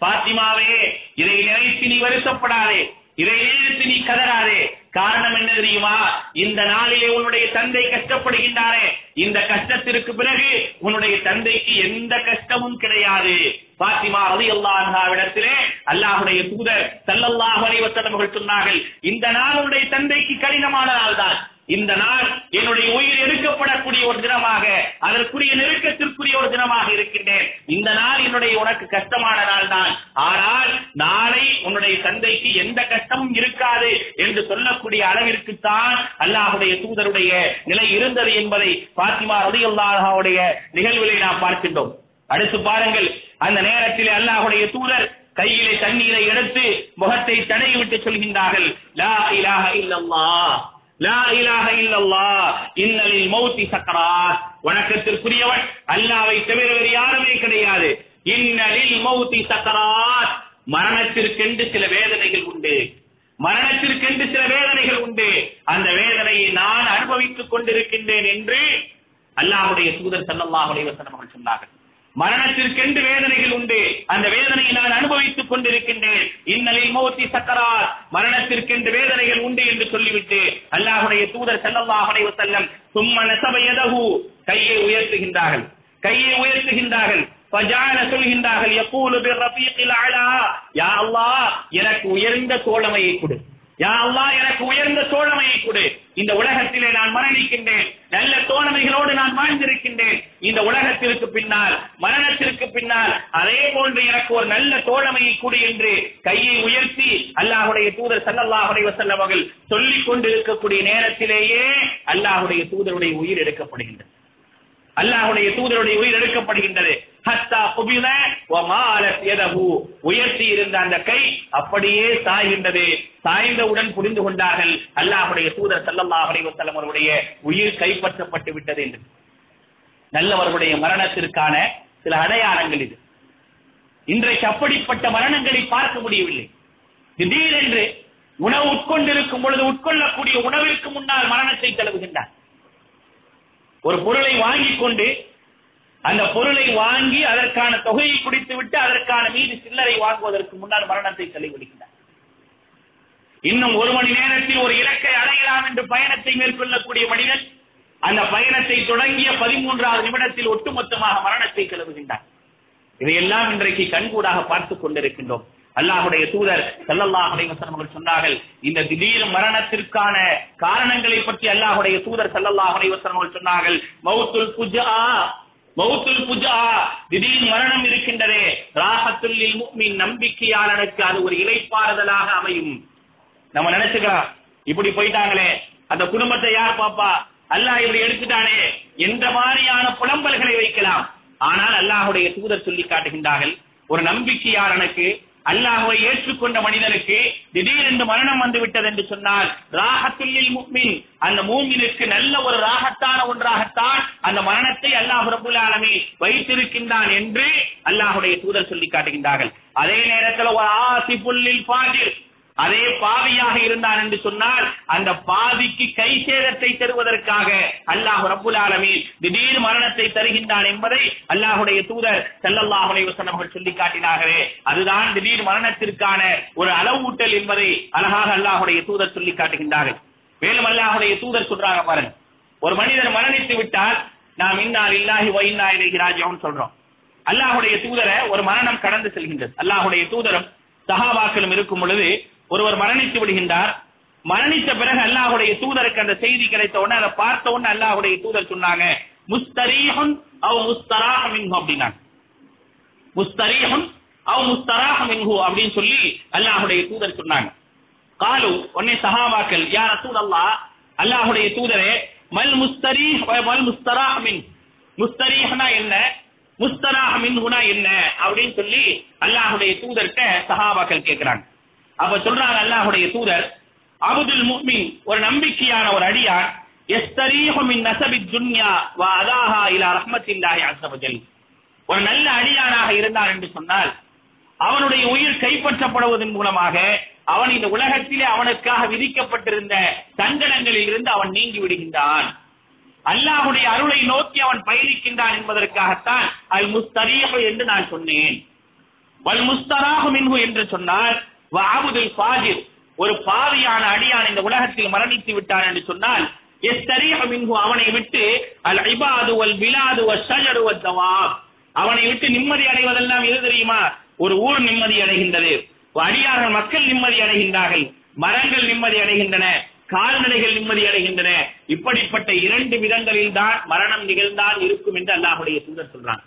பாத்திமாவே இதை நினைத்து நீ வருத்தப்படாதே இதை நினைத்து நீ கதறாதே. காரணம் என்ன தெரியுமா? இந்த நாளிலே உன்னுடைய தந்தை கஷ்டப்படுகின்றாரே. இந்த கஷ்டத்திற்கு பிறகு உன்னுடைய தந்தைக்கு எந்த கஷ்டமும் கிடையாது. பாத்திமா ரதி அல்லாஹாவிடத்திலே அல்லாஹுடைய தூதர் தல்லல்லாஹ் அலைஹி அவர்கள் சொன்னார்கள் இந்த நாள் உன்னுடைய தந்தைக்கு கடினமான நாள் தான் இந்த நாள் என்னுடைய உயிர் எடுக்கப்படக்கூடிய ஒரு தினமாக அதற்குரிய நெருக்கத்திற்குரிய ஒரு தினமாக இருக்கின்றேன். இந்த நாள் என்னுடைய உனக்கு கஷ்டமான நாள் தான் ஆனால் நாளை உன்னுடைய தந்தைக்கு எந்த கஷ்டமும் இருக்காது என்று சொல்லக்கூடிய அளவிற்குத்தான் அல்லாஹுடைய தூதருடைய நிலை இருந்தது என்பதை பாத்திமா ரதியுல்லாஹாவுடைய நிகழ்வுகளை நாம் பார்க்கின்றோம். அடுத்து பாருங்கள் அந்த நேரத்தில் அல்லாஹுடைய தூதர் கையிலே தண்ணீரை எடுத்து முகத்தை தடவி சொல்கின்றார்கள் லா இலாஹ இல்லல்லாஹ். லா வணக்கத்திற்குரியவன் அல்லாவை தவிர வேறு யாருமே கிடையாது. இன்னலில் மௌத்தி சக்கராத் மரணத்திற்கென்று சில வேதனைகள் உண்டு. மரணத்திற்கென்று சில வேதனைகள் உண்டு. அந்த வேதனையை நான் அனுபவித்துக் கொண்டிருக்கின்றேன் என்று அல்லாஹுடைய தூதர் சல்லல்லாஹு அலைஹி வஸல்லம் அவர்கள் சொன்னார்கள். மரணத்திற்கென்று வேதனைகள் உண்டு. அந்த வேதனையை நான் அனுபவித்துக் கொண்டிருக்கின்றேன். இன்னலில் மோத்தி சக்கரார் மரணத்திற்கென்று வேதனைகள் உண்டு என்று சொல்லிவிட்டு அல்லாஹுடைய தூதர் செல்லல்லாஹுடைய செல்லம் வஸல்லம் சும்ம நஸப கையை உயர்த்துகின்றார்கள். கையை உயர்த்துகின்றார்கள். பஜான சொல்கின்றார்கள் எப்போது பிர்ரஃபீகில் அலா. யா அல்லாஹ் எனக்கு உயர்ந்த தோழமையை கொடு. யா அல்லாஹ் எனக்கு உயர்ந்த தோழமையை கொடு. இந்த உலகத்திலே நான் மரணிக்கின்றேன். நல்ல தோழமைகளோடு நான் வாழ்ந்திருக்கின்றேன். இந்த உலகத்திற்கு பின்னால் மரணத்திற்கு பின்னால் அதே போன்று எனக்கு ஒரு நல்ல தோழமையை கூடு என்று கையை உயர்த்தி அல்லாஹுடைய தூதர் சல்லாஹுடைய செல்லவர்கள் வஸல்லம் அவர்கள் சொல்லிக் கொண்டிருக்கக்கூடிய நேரத்திலேயே அல்லாஹுடைய தூதருடைய உயிர் எடுக்கப்படுகின்றது. அல்லாஹுடைய தூதருடைய உயிர் எடுக்கப்படுகின்றது. ஹத்தா குபில வமாலத் யதஹு. உயர்த்தி இருந்த அந்த கை அப்படியே சாய்கின்றது. சாய்ந்தவுடன் புரிந்து கொண்டார்கள். அல்லாஹுடைய தூதர் ஸல்லல்லாஹு அலைஹி வஸல்லம் அவருடைய உயிர் கைப்பற்றப்பட்டு விட்டது என்று. நல்லவர்களுடைய மரணத்திற்கான சில அடையாளங்கள் இது. இன்றைக்கு அப்படிப்பட்ட மரணங்களை பார்க்க முடியவில்லை. திடீரென்று உணவு உட்கொண்டிருக்கும் பொழுது உட்கொள்ளக்கூடிய உணவிற்கு முன்னால் மரணத்தை தழுவுகின்றார். ஒரு பொருளை வாங்கிக் கொண்டு அந்த பொருளை வாங்கி அதற்கான தொகையை குடித்து விட்டு அதற்கான மீது சில்லறை வாங்குவதற்கு முன்னால் மரணத்தை தள்ளிவிடுகிறார். இன்னும் ஒரு மணி நேரத்தில் ஒரு இலக்கை அடையலாம் என்று பயணத்தை மேற்கொள்ளக்கூடிய மனிதன் அந்த பயணத்தை தொடங்கிய பதிமூன்றாவது நிமிடத்தில் ஒட்டுமொத்தமாக மரணத்தை கிளவுகின்றார் இதையெல்லாம் இன்றைக்கு கண்கூடாக பார்த்துக் கொண்டிருக்கின்றோம். அல்லாஹுடைய தூதர் ஸல்லல்லாஹு அலைவசன் அவர்கள் சொன்னார்கள் இந்த திடீர் மரணத்திற்கான காரணங்களை பற்றி அல்லாஹுடைய தூதர் ஸல்லல்லாஹு அலைவசன் அவர்கள் சொன்னார்கள் மௌத்துல் புஜா மௌத்துல் புஜா திடீர் மரணம் இருக்கின்றதே. ராஹத்துல் முக்மின் நம்பிக்கையாளனுக்கு அது ஒரு இலைப்பாறுதலாக அமையும். நம்ம நினைச்சுக்கலாம். இப்படி போயிட்டாங்களே. அந்த குடும்பத்தை யார் பாப்பா அல்லாஹ் இப்படி எடுத்துட்டானே. என்ற மாதிரியான புலம்பல்களை வைக்கலாம்? ஆனால் அல்லாஹுடைய தூதர் சொல்லி காட்டுகின்றார்கள் ஒரு நம்பிக்கையாளனுக்கு அல்லாஹுவை ஏற்றுக்கொண்ட மனிதனுக்கு திடீரென்று மரணம் வந்து விட்டது என்று சொன்னால் ராகத்துள்ளில் முக்மின். அந்த மூமினுக்கு நல்ல ஒரு ராகத்தான ஒன்றாகத்தான் அந்த மரணத்தை அல்லாஹ் ரபுல் ஆலமே வைத்திருக்கின்றான் என்று அல்லாஹுடைய தூதர் சொல்லி காட்டுகின்றார்கள். அதே நேரத்தில் ஒரு ஆசிபுல்லில் பாஜிர் அதே பாவியாக இருந்தான் என்று சொன்னால் அந்த பாவிக்கு கை சேதத்தை தருவதற்காக அல்லாஹ் ரப்புல் ஆலமீன் திடீர் மரணத்தை தருகின்றான் என்பதை அல்லாஹுடைய தூதர் செல்லல்லாஹுடைய அலைஹி சொல்லி காட்டினார்களே. அதுதான் திடீர் மரணத்திற்கான ஒரு அளவூட்டல் என்பதை அழகாக அல்லாஹுடைய தூதர் சொல்லி காட்டுகின்றார்கள். மேலும் அல்லாஹுடைய தூதர் சொல்றாங்க பாருங்க. ஒரு மனிதர் மரணித்து விட்டால் நாம் இன்னார் இல்லாஹி வ இன்னா சொல்றோம். அல்லாஹுடைய தூதரை ஒரு மரணம் கடந்து செல்கின்றது. அல்லாஹுடைய தூதரும் சஹாபாக்களும் இருக்கும் பொழுது ஒருவர் மரணித்து விடுகின்றார். மரணித்த பிறகு அல்லாஹுடைய தூதருக்கு அந்த செய்தி கிடைத்த உடனே அதை பார்த்த உடனே அல்லாஹுடைய தூதர் சொன்னாங்க முஸ்தரீஹுன் அவ முஸ்தராஹ மின்ஹு அப்படின்னாங்க. முஸ்தரீஹுன் அவ் முஸ்தராஹ மின்ஹு அப்படின்னு சொல்லி அல்லாஹுடைய தூதர் சொன்னாங்க. காலு உடனே சஹாபாக்கள் யா அல்லா அல்லாஹுடைய தூதரே மல் முஸ்தரீ மல் முஸ்தராஹ மின் என்ன? முஸ்தராஹ மின்ஹுனா என்ன? அப்படின்னு சொல்லி அல்லாஹுடைய தூதர்கிட்ட சஹாபாக்கள் கேட்கிறாங்க அப்ப சொல்றாங்க அல்லாஹுடைய தூதர் அபுதுல் முக்மின் ஒரு நம்பிக்கையான ஒரு அடியான் எஸ்தரீஹமின் நசபி துன்யா வா அதாஹா இலா ரஹ்மத்தில்லாஹி அஸ்ஸ ஒரு நல்ல அடியானாக இருந்தார் என்று சொன்னால் அவனுடைய உயிர் கைப்பற்றப்படுவதன் மூலமாக அவன் இந்த உலகத்திலே அவனுக்காக விதிக்கப்பட்டிருந்த சங்கடங்களில் இருந்து அவன் நீங்கி விடுகின்றான். அல்லாஹுடைய அருளை நோக்கி அவன் பயணிக்கின்றான் என்பதற்காகத்தான் அல் முஸ்தரீஹு என்று நான் சொன்னேன். வல் முஸ்தராஹு மின்ஹு என்று சொன்னால் வாபுதில் ஃபாஜிர். ஒரு பாவியான அடியான் இந்த உலகத்தில் மரணித்து விட்டான் என்று சொன்னால் எஸ்தரீஹு மின்ஹு அவனை விட்டு அல் இபாது வல் பிலாது வல் ஷஜரு வல் தவாப். அவனை விட்டு நிம்மதி அடைவதெல்லாம் எது தெரியுமா? ஒரு ஊர் நிம்மதி அடைகின்றது. அடியார்கள் மக்கள் நிம்மதி அடைகின்றார்கள். மரங்கள் நிம்மதி அடைகின்றன. கால்நடைகள் நிம்மதி அடைகின்றன. இப்படிப்பட்ட இரண்டு விதங்களில் தான் மரணம் நிகழ்ந்தால் இருக்கும் என்று அல்லாஹுடைய தூதர் சொல்றான்.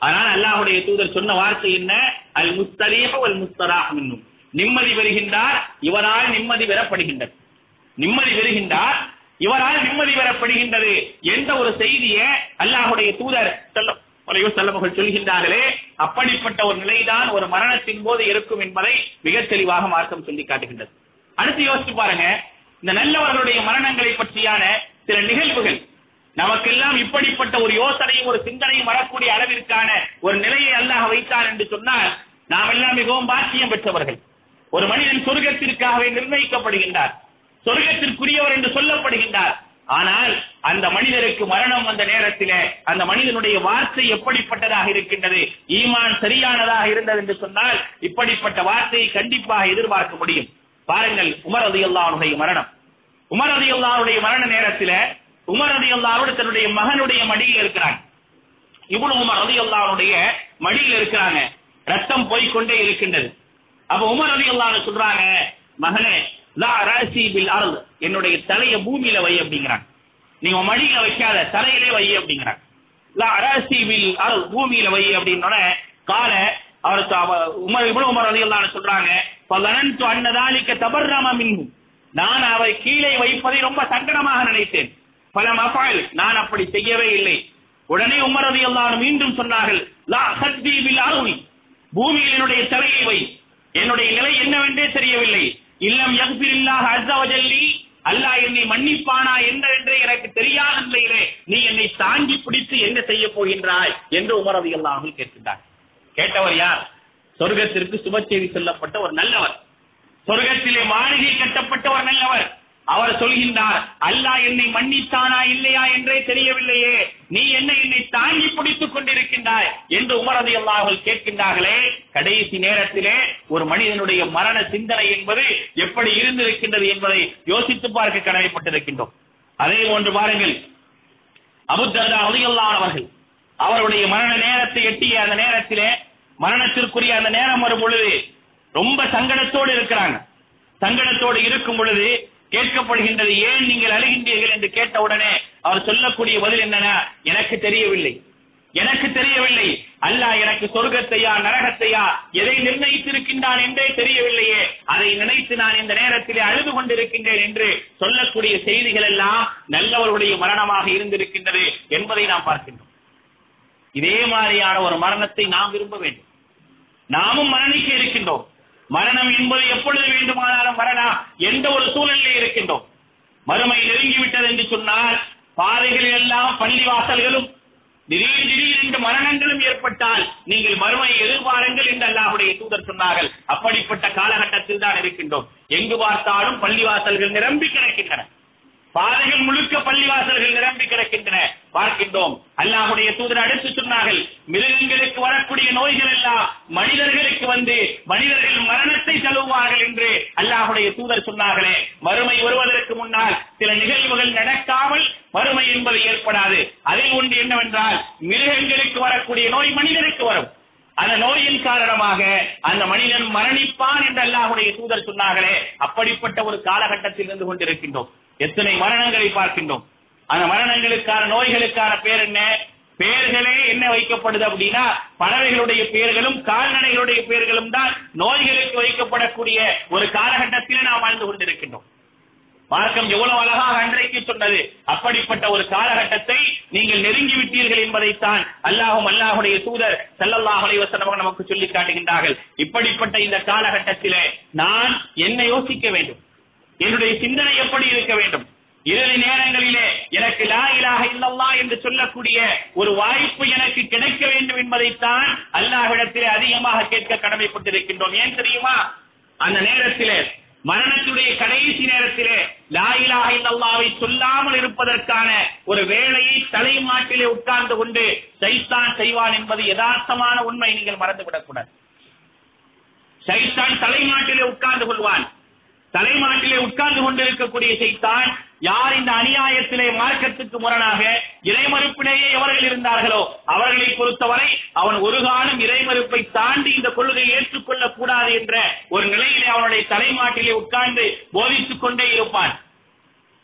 ஆனால் அல்லாஹுடைய தூதர் சொன்ன வார்த்தை என்ன? அல் முஸ்தரீஹ வல் முஸ்தராஹ் மின்னும் நிம்மதி பெறுகின்றார் இவரால் நிம்மதி பெறப்படுகின்றது. நிம்மதி பெறுகின்றார் இவரால் நிம்மதி பெறப்படுகின்றது என்ற ஒரு செய்தியை அல்லாஹுடைய தூதர் செல்லும் வலையோ செல்லமகள் சொல்கின்றார்களே அப்படிப்பட்ட ஒரு நிலைதான் ஒரு மரணத்தின் போது இருக்கும் என்பதை மிக தெளிவாக மார்க்கம் சொல்லி காட்டுகின்றது. அடுத்து யோசிச்சு பாருங்க இந்த நல்லவர்களுடைய மரணங்களை பற்றியான சில நிகழ்வுகள் நமக்கெல்லாம் இப்படிப்பட்ட ஒரு யோசனையும் ஒரு சிந்தனையும் வரக்கூடிய அளவிற்கான ஒரு நிலையை அல்லாஹ் வைத்தார் என்று சொன்னால் நாம் எல்லாம் மிகவும் பாக்கியம் பெற்றவர்கள். ஒரு மனிதன் சொர்க்கத்திற்காகவே நிர்ணயிக்கப்படுகின்றார். சொர்க்கத்திற்குரியவர் என்று சொல்லப்படுகின்றார். ஆனால் அந்த மனிதருக்கு மரணம் வந்த நேரத்திலே அந்த மனிதனுடைய வார்த்தை எப்படிப்பட்டதாக இருக்கின்றது? ஈமான் சரியானதாக இருந்தது என்று சொன்னால் இப்படிப்பட்ட வார்த்தையை கண்டிப்பாக எதிர்பார்க்க முடியும். பாருங்கள் உமர் அதி அல்லாவுடைய மரணம். உமர் அதி அல்லாவுடைய மரண நேரத்தில உமர் அதி அல்லாவோடு தன்னுடைய மகனுடைய மடியில் இருக்கிறாங்க. இவ்வளவு உமர் அதி அல்லாவுடைய மடியில் இருக்கிறாங்க. ரத்தம் போய்க்கொண்டே இருக்கின்றது. அப்ப உமர் அலி அல்லாஹ் சொல்றாங்க மகனே லா ராசி பில் அருள் என்னுடைய தலைய பூமியில வை அப்படிங்கிறாங்க. நீங்க மடியில வைக்காத தலையிலே வை அப்படிங்கிறாங்க. லா ராசி பில் அருள் பூமியில வை அப்படின்னோட கால அவருக்கு உமர் இவ்வளவு உமர் அலி அல்லாஹ் சொல்றாங்க பலனன்து அன்னதாலிக்க தபர்ராம மின் நான் அவரை கீழே வைப்பதை ரொம்ப சங்கடமாக நினைத்தேன். பல மஃபால் நான் அப்படி செய்யவே இல்லை. உடனே உமர் அலி அல்லாஹ் மீண்டும் சொன்னார்கள் லா ஹத்தி பில் அருள் பூமியில் என்னுடைய தலையை வை. என்னுடைய நிலை என்னவென்றே தெரியவில்லை. இல்லம் யக்பிரில்லாஹ் அஸ்ஸவஜல்லி அல்லாஹ் என்னை மன்னிப்பானா என்றென்றே எனக்கு தெரியாத நிலையிலே நீ என்னை தாங்கி பிடித்து என்ன செய்ய போகின்றாய் என்று உமர் ரலியல்லாஹு அன்ஹு கேட்கின்றார். கேட்டவர் யார்? சொர்க்கத்திற்கு சுப செய்தி சொல்லப்பட்ட ஒரு நல்லவர். சொர்க்கத்திலே மாளிகை கட்டப்பட்ட ஒரு நல்லவர். அவர் சொல்கின்றார் அல்லாஹ் என்னை மன்னித்தானா இல்லையா? என்றே தெரியவில்லையே. நீ என்ன என்னை தாங்கி பிடித்துக் கொண்டிருக்கின்றாய் என்று உமரது எல்லாவர்கள் கேட்கின்றார்களே கடைசி நேரத்திலே ஒரு மனிதனுடைய மரண சிந்தனை என்பது எப்படி இருந்திருக்கின்றது என்பதை யோசித்து பார்க்க கடமைப்பட்டிருக்கின்றோம். அதே போன்று பாருங்கள் அபுத்தர்தா அலியல்லான் அவர்கள் அவருடைய மரண நேரத்தை எட்டிய அந்த நேரத்திலே மரணத்திற்குரிய அந்த நேரம் வரும் பொழுது ரொம்ப சங்கடத்தோடு இருக்கிறாங்க. சங்கடத்தோடு இருக்கும் பொழுது கேட்கப்படுகின்றது ஏன் நீங்கள் அழுகின்றீர்கள்? என்று கேட்டவுடனே அவர் சொல்லக்கூடிய பதில் என்னன்னா எனக்கு தெரியவில்லை. எனக்கு தெரியவில்லை. அல்லாஹ் எனக்கு சொர்க்கத்தையா நரகத்தையா எதை நிர்ணயித்திருக்கின்றான் என்றே தெரியவில்லையே. அதை நினைத்து நான் இந்த நேரத்திலே அழுது கொண்டிருக்கின்றேன் என்று சொல்லக்கூடிய செய்திகள் எல்லாம் நல்லவருடைய மரணமாக இருந்திருக்கின்றது என்பதை நாம் பார்க்கின்றோம். இதே மாதிரியான ஒரு மரணத்தை நாம் விரும்ப வேண்டும். நாமும் மரணிக்க இருக்கின்றோம். மரணம் என்பது எப்பொழுது வேண்டுமானாலும் வரலாம் எந்த ஒரு சூழலிலே இருக்கின்றோம். மறுமை நெருங்கிவிட்டது என்று சொன்னால் பாதைகளில் எல்லாம் பள்ளிவாசல்களும் திடீர் திடீர் என்று மரணங்களும் ஏற்பட்டால் நீங்கள் மறுமையை எதிர்பாருங்கள் என்று அல்லாஹுடைய தூதர் சொன்னார்கள். அப்படிப்பட்ட காலகட்டத்தில் தான் இருக்கின்றோம். எங்கு பார்த்தாலும் பள்ளிவாசல்கள் நிரம்பி கிடக்கின்றன. பாதைகள் முழுக்க பள்ளிவாசல்கள் நிரம்பி கிடக்கின்றன. பார்க்கின்றோம். அல்லாஹுடைய தூதர் அடுத்து சொன்னார்கள் மிருகங்களுக்கு வரக்கூடிய நோய்கள் எல்லாம் மனிதர்களுக்கு வந்து மனிதர்கள் மரணத்தை தழுவுவார்கள் என்று அல்லாஹுடைய தூதர் சொன்னார்களே. மறுமை வருவதற்கு முன்னால் சில நிகழ்வுகள் நடக்காமல் மறுமை என்பது ஏற்படாது. அதில் ஒன்று என்னவென்றால் மிருகங்களுக்கு வரக்கூடிய நோய் மனிதனுக்கு வரும். அந்த நோயின் காரணமாக காரணமாக அந்த மனிதன் மரணிப்பான் என்று அல்லாஹுடைய தூதர் சொன்னார்களே. அப்படிப்பட்ட ஒரு காலகட்டத்தில் இருந்து கொண்டிருக்கின்றோம். எத்தனை மரணங்களை பார்க்கின்றோம். அந்த மரணங்களுக்கான நோய்களுக்கான பேர் என்ன? பெயர்களே என்ன வைக்கப்படுது அப்படின்னா பறவைகளுடைய பெயர்களும் கால்நடைகளுடைய பெயர்களும் தான் நோய்களுக்கு வைக்கப்படக்கூடிய ஒரு காலகட்டத்தில் நாம் வாழ்ந்து கொண்டிருக்கின்றோம். மார்க்கம் எவ்வளவு அழகாக அன்றைக்கு சொன்னது. அப்படிப்பட்ட ஒரு காலகட்டத்தை நீங்கள் நெருங்கி விட்டீர்கள் என்பதைத்தான் அல்லாஹும் அல்லாஹுடைய தூதர் ஸல்லல்லாஹு வசனமாக நமக்கு சொல்லி காட்டுகின்றார்கள். இப்படிப்பட்ட இந்த காலகட்டத்திலே நான் என்ன யோசிக்க வேண்டும். என்னுடைய சிந்தனை எப்படி இருக்க வேண்டும்? இறுதி நேரங்களிலே எனக்கு லா இலாக இல்லல்லா என்று சொல்லக்கூடிய ஒரு வாய்ப்பு எனக்கு கிடைக்க வேண்டும் என்பதைத்தான் அல்லாஹிடத்திலே அதிகமாக கேட்க கடமைப்பட்டிருக்கின்றோம். ஏன் தெரியுமா? அந்த நேரத்திலே மரணத்துடைய கடைசி நேரத்திலே லா இல்லல்லாவை சொல்லாமல் இருப்பதற்கான ஒரு வேலையை தலைமாட்டிலே உட்கார்ந்து கொண்டு சைத்தான் செய்வான் என்பது யதார்த்தமான உண்மை. நீங்கள் மறந்துவிடக்கூடாது. சைத்தான் தலைமாட்டிலே உட்கார்ந்து கொள்வான். தலைமாட்டிலே உட்கார்ந்து கொண்டிருக்கக்கூடிய சைத்தான் யார் இந்த அநியாயத்திலே மார்க்கத்துக்கு முரணாக இறைமறுப்பிலேயே எவர்கள் இருந்தார்களோ அவர்களை பொறுத்தவரை அவன் ஒரு காலம் இறைமறுப்பை தாண்டி இந்த கொள்கையை ஏற்றுக்கொள்ளக் கூடாது என்ற ஒரு நிலையிலே அவனுடைய தலைமாட்டிலே உட்கார்ந்து போதித்துக் கொண்டே இருப்பான்.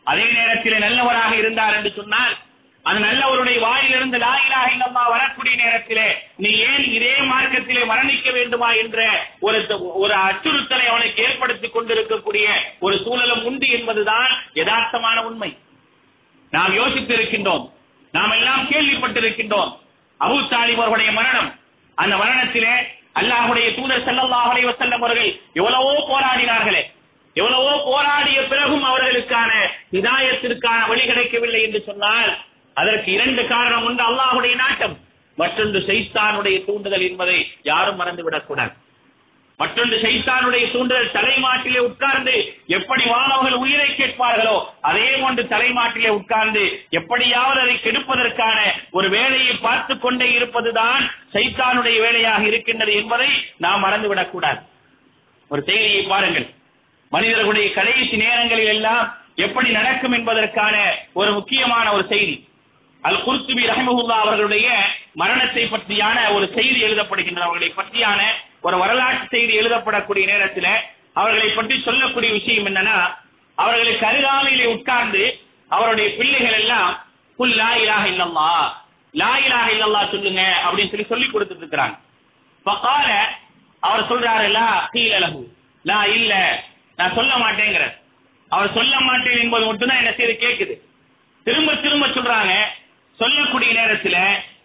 அதே நேரத்தில் நல்லவராக இருந்தார் என்று சொன்னால் அது நல்லவருடைய வாயிலிருந்து லா இலாஹ வரக்கூடிய நேரத்திலே நீ ஏன் இதே மார்க்கத்திலே மரணிக்க வேண்டுமா என்ற ஒரு ஒரு அச்சுறுத்தலை அவனுக்கு ஏற்படுத்திக் கொண்டிருக்கக்கூடிய ஒரு சூழலும் உண்டு என்பதுதான் யதார்த்தமான உண்மை. நாம் யோசித்திருக்கின்றோம். நாம் எல்லாம் கேள்விப்பட்டிருக்கின்றோம். அபு தாலிப் அவர்களுடைய மரணம். அந்த மரணத்திலே அல்லாஹுடைய தூதர் செல்லல்லாஹுடைய அலைஹி அவர்கள் எவ்வளவோ போராடினார்களே. எவ்வளவோ போராடிய பிறகும் அவர்களுக்கான இதாயத்திற்கான வழி கிடைக்கவில்லை என்று சொன்னால் அதற்கு இரண்டு காரணம் உண்டு அல்லாஹுடைய நாட்டம். மற்றொன்று சைத்தானுடைய தூண்டுதல் என்பதை யாரும் மறந்துவிடக்கூடாது மற்றொன்று சைத்தானுடைய தூண்டுதல் தலைமாட்டிலே உட்கார்ந்து எப்படி மாணவர்கள் உயிரை கேட்பார்களோ அதே போன்று தலைமாட்டிலே உட்கார்ந்து எப்படியாவது அதை கெடுப்பதற்கான ஒரு வேலையை பார்த்து கொண்டே இருப்பதுதான் சைத்தானுடைய வேலையாக இருக்கின்றது என்பதை நாம் மறந்துவிடக்கூடாது ஒரு செய்தியை பாருங்கள். மனிதர்களுடைய கடைசி நேரங்களில் எல்லாம் எப்படி நடக்கும் என்பதற்கான ஒரு முக்கியமான ஒரு செய்தி. அல் குருத்துபி ரஹமஹுல்லா அவர்களுடைய மரணத்தை பற்றியான ஒரு செய்தி எழுதப்படுகின்ற அவர்களை பற்றியான ஒரு வரலாற்று செய்தி எழுதப்படக்கூடிய நேரத்தில் அவர்களை பற்றி சொல்லக்கூடிய விஷயம் என்னன்னா அவர்களுக்கு அருகாமையிலே உட்கார்ந்து அவருடைய பிள்ளைகள் எல்லாம் புல் லா இலாக இல்லல்லா லா இலாக இல்லல்லா சொல்லுங்க அப்படின்னு சொல்லி சொல்லி கொடுத்துட்டு இருக்கிறாங்க. பக்கால அவர் சொல்றாரு லா கீழ லகு லா இல்ல நான் சொல்ல மாட்டேங்கிற அவர் சொல்ல மாட்டேன் என்பது மட்டும்தான் என்ன செய்து கேட்குது திரும்ப திரும்ப சொல்றாங்க சொல்லக்கூடிய நேரத்துல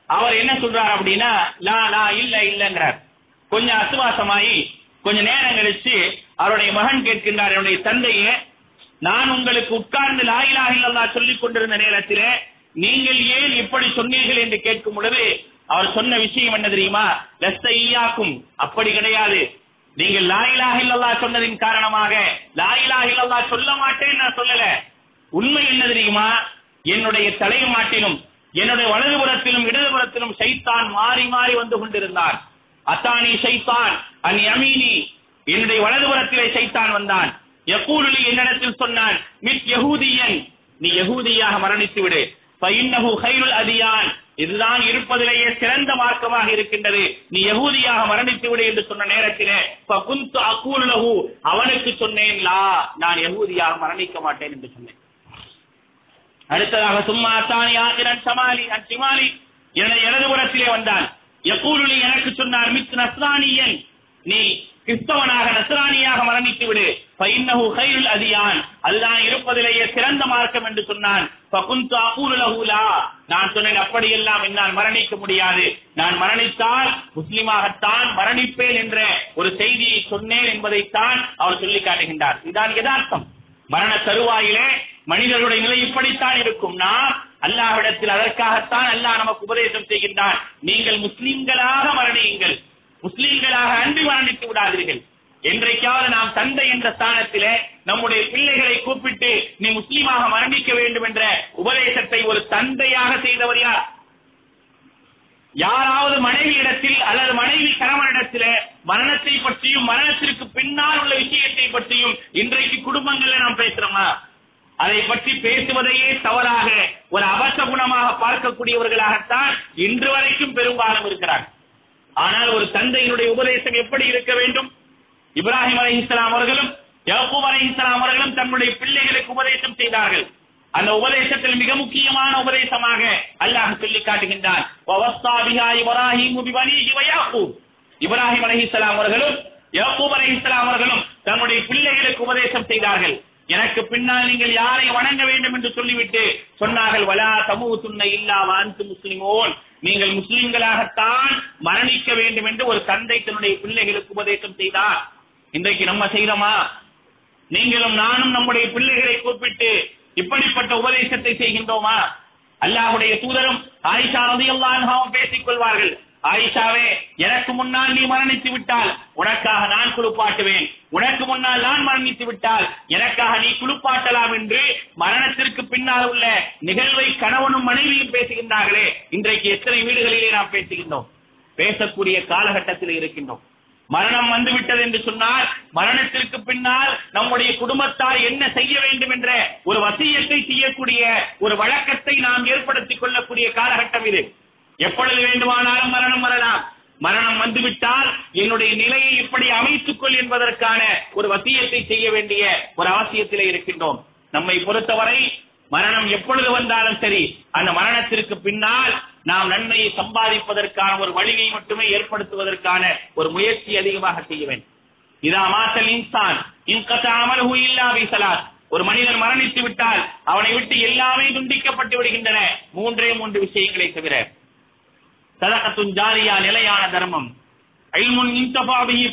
அவர் என்ன சொல்றாரு அப்படின்னா லா லா இல்ல இல்லங்கிறார். கொஞ்சம் அசுவாசமாயி கொஞ்ச நேரம் கழிச்சு அவருடைய மகன் கேட்கின்றார் என்னுடைய தந்தையே நான் உங்களுக்கு உட்கார்ந்து லாயிலாக இலாஹ சொல்லிக் கொண்டிருந்த நேரத்தில் நீங்கள் ஏன் இப்படி சொன்னீர்கள் என்று கேட்கும் பொழுது அவர் சொன்ன விஷயம் என்ன தெரியுமா? லஸ்தையாக்கும் அப்படி கிடையாது. நீங்கள் லாயிலாக இலாஹ சொன்னதின் காரணமாக லா இலாஹ சொல்ல மாட்டேன் நான் சொல்லல. உண்மை என்ன தெரியுமா? என்னுடைய தலைமாட்டிலும் என்னுடைய வலதுபுறத்திலும் இடதுபுறத்திலும் சைத்தான் மாறி மாறி வந்து கொண்டிருந்தான் அத்தானி சைத்தான் அன் யமீனி. என்னுடைய வலதுபுறத்திலே சைத்தான் வந்தான். யகூலுலி என்னிடத்தில் சொன்னான் மித் யகூதியன் நீ யகூதியாக மரணித்து விடு. ஃபஇன்னஹு ஹைருல் அதியான். இதுதான் இருப்பதிலேயே சிறந்த மார்க்கமாக இருக்கின்றது. நீ யகூதியாக மரணித்து விடு என்று சொன்ன நேரத்திலே ஃபகுந்து அகூலு அவனுக்கு சொன்னேன் லா நான் யகூதியாக மரணிக்க மாட்டேன் என்று சொன்னேன். அடுத்ததாக சும்மா அத்தானி ஆசிரன் சமாலி அச்சிமாலி எனது இடதுபுறத்திலே வந்தான். யகூலுலி எனக்கு சொன்னார் மித் நஸ்ரானியன். நீ கிறிஸ்தவனாக நஸ்ரானியாக மரணித்து விடு. பைன்னஹு கைருல் அதியான். அதுதான் இருப்பதிலேயே சிறந்த மார்க்கம் என்று சொன்னான். பகுந்து அகூலு நான் சொன்னேன் அப்படியெல்லாம் என்னால் மரணிக்க முடியாது. நான் மரணித்தால் முஸ்லிமாகத்தான் மரணிப்பேன் என்ற ஒரு செய்தியை சொன்னேன் என்பதைத்தான் அவர் சொல்லி காட்டுகின்றார். இதான் யதார்த்தம். மரண தருவாயிலே மனிதர்களுடைய நிலை இப்படித்தான் இருக்கும். நாம் அல்லாஹ்விடத்தில் அதற்காகத்தான் அல்லாஹ் நமக்கு உபதேசம் செய்கின்றான். நீங்கள் முஸ்லிம்களாக மரணியுங்கள். முஸ்லிம்களாக அன்றி மரணித்து விடாதீர்கள். என்றைக்காவது நாம் தந்தை என்ற ஸ்தானத்திலே நம்முடைய பிள்ளைகளை கூப்பிட்டு நீ முஸ்லீமாக மரணிக்க வேண்டும் என்ற உபதேசத்தை ஒரு தந்தையாக செய்தவர் யார்? யாராவது மனைவி இடத்தில் அல்லது மனைவி கணவனிடத்தில் மரணத்தை பற்றியும் மரணத்திற்கு பின்னால் உள்ள விஷயத்தை பற்றியும் இன்றைக்கு குடும்பங்கள்ல நாம் பேசுறோமா? அதை பற்றி பேசுவதையே தவறாக ஒரு அவச குணமாக பார்க்கக்கூடியவர்களாகத்தான் இன்று வரைக்கும் பெரும்பாலும் இருக்கிறார் ஆனால் ஒரு தந்தையினுடைய உபதேசம் எப்படி இருக்க வேண்டும்? இப்ராஹிம் அலைஹிஸ்ஸலாம் அவர்களும் யகூப் அலை இஸ்லாம் அவர்களும் தன்னுடைய பிள்ளைகளுக்கு உபதேசம் செய்தார்கள். அந்த உபதேசத்தில் மிக முக்கியமான உபதேசமாக அல்லாஹ் சொல்லி காட்டுகின்றான் இப்ராஹிம் அலஹிஸ்லாம் அவர்களும் யாக்கூப் அலஹிஸ்லாம் அவர்களும் தன்னுடைய பிள்ளைகளுக்கு உபதேசம் செய்தார்கள். எனக்கு பின்னால் நீங்கள் யாரை வணங்க வேண்டும் என்று சொல்லிவிட்டு சொன்னார்கள் வலா தமூதுன்ன இல்லா வாந்து முஸ்லிமோன். நீங்கள் முஸ்லிம்களாகத்தான் மரணிக்க வேண்டும் என்று ஒரு தந்தை தன்னுடைய பிள்ளைகளுக்கு உபதேசம் செய்தார். இன்றைக்கு நம்ம செய்தோமா நீங்களும் நானும் நம்முடைய பிள்ளைகளை கூப்பிட்டு இப்படிப்பட்ட உபதேசத்தை செய்கின்றோமா? அல்லாஹுடைய தூதரும் ஆயிஷா ரதி அல்லாஹாவும் பேசிக் கொள்வார்கள். ஆயிஷாவே எனக்கு முன்னால் நீ மரணித்து விட்டால் உனக்காக நான் குளிப்பாட்டுவேன். உனக்கு முன்னால் நான் மரணித்து விட்டால் எனக்காக நீ குளிப்பாட்டலாம் என்று மரணத்திற்கு பின்னால் உள்ள நிகழ்வை கணவனும் மனைவியும் பேசுகின்றார்களே. இன்றைக்கு எத்தனை வீடுகளிலே நாம் பேசுகின்றோம்? பேசக்கூடிய காலகட்டத்தில் இருக்கின்றோம். மரணம் வந்துவிட்டது என்று சொன்னால் மரணத்திற்கு பின்னால் நம்முடைய குடும்பத்தார் என்ன செய்ய வேண்டும் என்ற ஒரு வசியத்தை செய்யக்கூடிய ஒரு வழக்கத்தை நாம் ஏற்படுத்திக் கொள்ளக்கூடிய காலகட்டம் இது. எப்பொழுது வேண்டுமானாலும் மரணம் வரலாம். மரணம் வந்துவிட்டால் என்னுடைய நிலையை இப்படி அமைத்துக் கொள் என்பதற்கான ஒரு வசியத்தை செய்ய வேண்டிய ஒரு அவசியத்திலே இருக்கின்றோம். நம்மை பொறுத்தவரை மரணம் எப்பொழுது வந்தாலும் சரி அந்த மரணத்திற்கு பின்னால் நாம் நன்மையை சம்பாதிப்பதற்கான ஒரு வழியை மட்டுமே ஏற்படுத்துவதற்கான ஒரு முயற்சி அதிகமாக செய்ய வேண்டும். இதா மாசல் இன்சான் இன்கத்தாமல் ஒரு மனிதன் மரணித்து விட்டால் அவனை விட்டு எல்லாமே துண்டிக்கப்பட்டு விடுகின்றன. மூன்றே மூன்று விஷயங்களை தவிர. சதகத்துன் ஜாரியா நிலையான தர்மம்.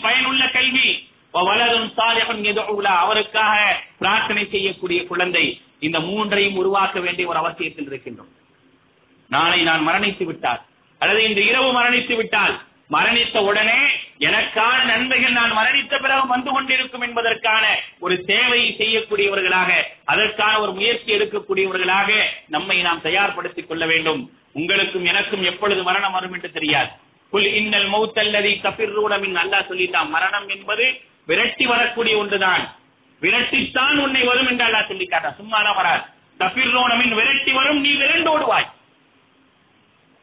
பயனுள்ள கல்வி. வளரும் சாலிஹன் எதோ அவருக்காக பிரார்த்தனை செய்யக்கூடிய குழந்தை. இந்த மூன்றையும் உருவாக்க வேண்டிய ஒரு அவசியத்தில் இருக்கின்றோம். நாளை நான் மரணித்து விட்டால் அல்லது இந்த இரவு மரணித்து விட்டால் மரணித்த உடனே எனக்கான நன்மைகள் நான் மரணித்த பிறகு வந்து கொண்டிருக்கும் என்பதற்கான ஒரு சேவையை செய்யக்கூடியவர்களாக அதற்கான ஒரு முயற்சி எடுக்கக்கூடியவர்களாக நம்மை நாம் தயார்படுத்திக் கொள்ள வேண்டும். உங்களுக்கும் எனக்கும் எப்பொழுது மரணம் வரும் என்று தெரியாது. புல் இன்னல் மௌத்தல்லதி கபிர்ரூடமின் நல்லா சொல்லிட்டான் மரணம் என்பது விரட்டி வரக்கூடிய ஒன்றுதான். விரட்டித்தான் உன்னை வரும் என்று அல்லா சொல்லி காட்டான் சும்மாதான் வராது கபிர்ரோனமின் விரட்டி வரும் நீ விரண்டோடுவாய்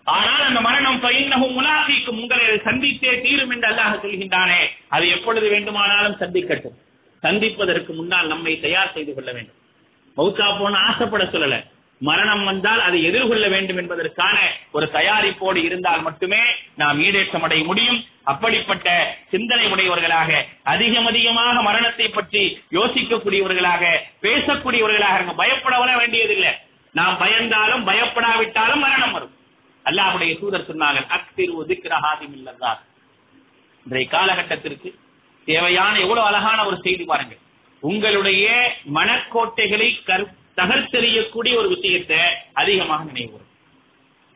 ஆனால் அந்த மரணம் பயின்னகும் முலாசிக்கும் உங்களை சந்தித்தே தீரும் என்று அல்லாஹ் சொல்கின்றானே. அது எப்பொழுது வேண்டுமானாலும் சந்திக்கட்டும். சந்திப்பதற்கு முன்னால் நம்மை தயார் செய்து கொள்ள வேண்டும். மௌத்தா போன ஆசைப்பட சொல்லல. மரணம் வந்தால் அதை எதிர்கொள்ள வேண்டும் என்பதற்கான ஒரு தயாரிப்போடு இருந்தால் மட்டுமே நாம் ஈடேற்றம் அடைய முடியும். அப்படிப்பட்ட சிந்தனை உடையவர்களாக அதிகம் அதிகமாக மரணத்தை பற்றி யோசிக்கக்கூடியவர்களாக பேசக்கூடியவர்களாக இருங்க பயப்படவர வேண்டியதில்லை. நாம் பயந்தாலும் பயப்படாவிட்டாலும் மரணம் வரும். அல்லாஹுடைய தூதர் சொன்னார்கள் அக்திரு திக்ரஹாதிம் இல்லதா இன்றைய காலகட்டத்திற்கு தேவையான எவ்வளவு அழகான ஒரு செய்தி பாருங்கள். உங்களுடைய மனக்கோட்டைகளை கரு தகர்த்தெறியக்கூடிய ஒரு விஷயத்தை அதிகமாக நினைவு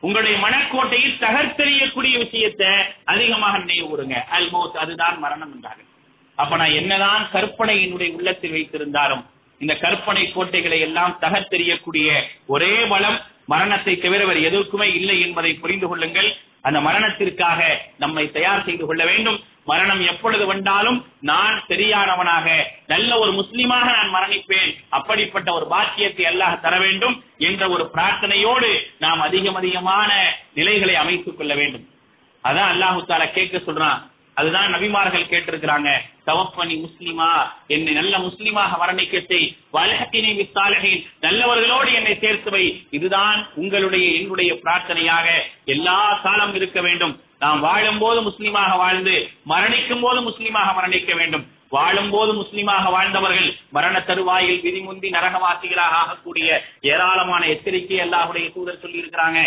உங்களுடைய மனக்கோட்டையில் தகர்த்தெறியக்கூடிய விஷயத்தை அதிகமாக நினைவு கூறுங்க அல்மோத் அதுதான் மரணம் என்றார்கள் அப்ப நான் என்னதான் கற்பனையினுடைய உள்ளத்தில் வைத்திருந்தாலும் இந்த கற்பனை கோட்டைகளை எல்லாம் தகர்த்தெறியக்கூடிய ஒரே பலம் மரணத்தை தவிர வேறு எதற்குமே இல்லை என்பதை புரிந்து கொள்ளுங்கள். அந்த மரணத்திற்காக நம்மை தயார் செய்து கொள்ள வேண்டும். மரணம் எப்பொழுது வந்தாலும் நான் சரியானவனாக நல்ல ஒரு முஸ்லிமாக நான் மரணிப்பேன். அப்படிப்பட்ட ஒரு பாக்கியத்தை அல்லாஹ் தர வேண்டும் என்ற ஒரு பிரார்த்தனையோடு நாம் அதிகம் அதிகமான நிலைகளை அமைத்துக் கொள்ள வேண்டும். அதான் அல்லாஹு தாலா கேட்க சொல்றான். அதுதான் நபிமார்கள் கேட்டிருக்கிறாங்க. தவப்பனி முஸ்லிமா என்னை நல்ல முஸ்லிமாக மரணிக்கத்தை வலகத்தினை வித்தாலகின் நல்லவர்களோடு என்னை சேர்த்து வை. இதுதான் உங்களுடைய என்னுடைய பிரார்த்தனையாக எல்லா காலம் இருக்க வேண்டும். நாம் வாழும் போது முஸ்லிமாக வாழ்ந்து மரணிக்கும் போது முஸ்லிமாக மரணிக்க வேண்டும். வாழும் போது முஸ்லிமாக வாழ்ந்தவர்கள் மரண தருவாயில் விதிமுந்தி நரகவாசிகளாக ஆகக்கூடிய ஏராளமான எச்சரிக்கை அல்லாஹுடைய தூதர் சொல்லி இருக்கிறாங்க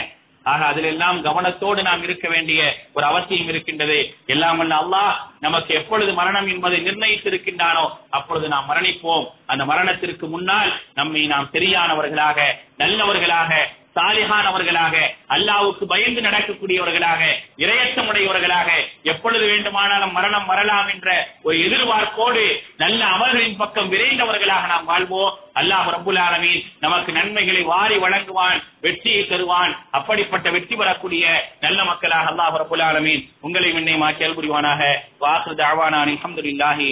ஆக அதில் எல்லாம் கவனத்தோடு நாம் இருக்க வேண்டிய ஒரு அவசியம் இருக்கின்றது. எல்லாம் வல்ல அல்லாஹ் நமக்கு எப்பொழுது மரணம் என்பதை நிர்ணயித்திருக்கின்றானோ அப்பொழுது நாம் மரணிப்போம். அந்த மரணத்திற்கு முன்னால் நம்மை நாம் சரியானவர்களாக நல்லவர்களாக சாலிகானவர்களாக அல்லாவுக்கு பயந்து நடக்கக்கூடியவர்களாக இரையச்சமுடையவர்களாக எப்பொழுது வேண்டுமானாலும் மரணம் வரலாம் என்ற ஒரு எதிர்பார்ப்போடு நல்ல அமல்களின் பக்கம் விரைந்தவர்களாக நாம் வாழ்வோம். அல்லாஹ் ரபுல் ஆலமீன் நமக்கு நன்மைகளை வாரி வழங்குவான் வெற்றியை தருவான். அப்படிப்பட்ட வெற்றி பெறக்கூடிய நல்ல மக்களாக அல்லாஹ் ரபுல் ஆலமீன் உங்களை விண்ணை மாற்றியல் புரிவானாக வாசு தாவானான் அல்ஹம்துலில்லாஹி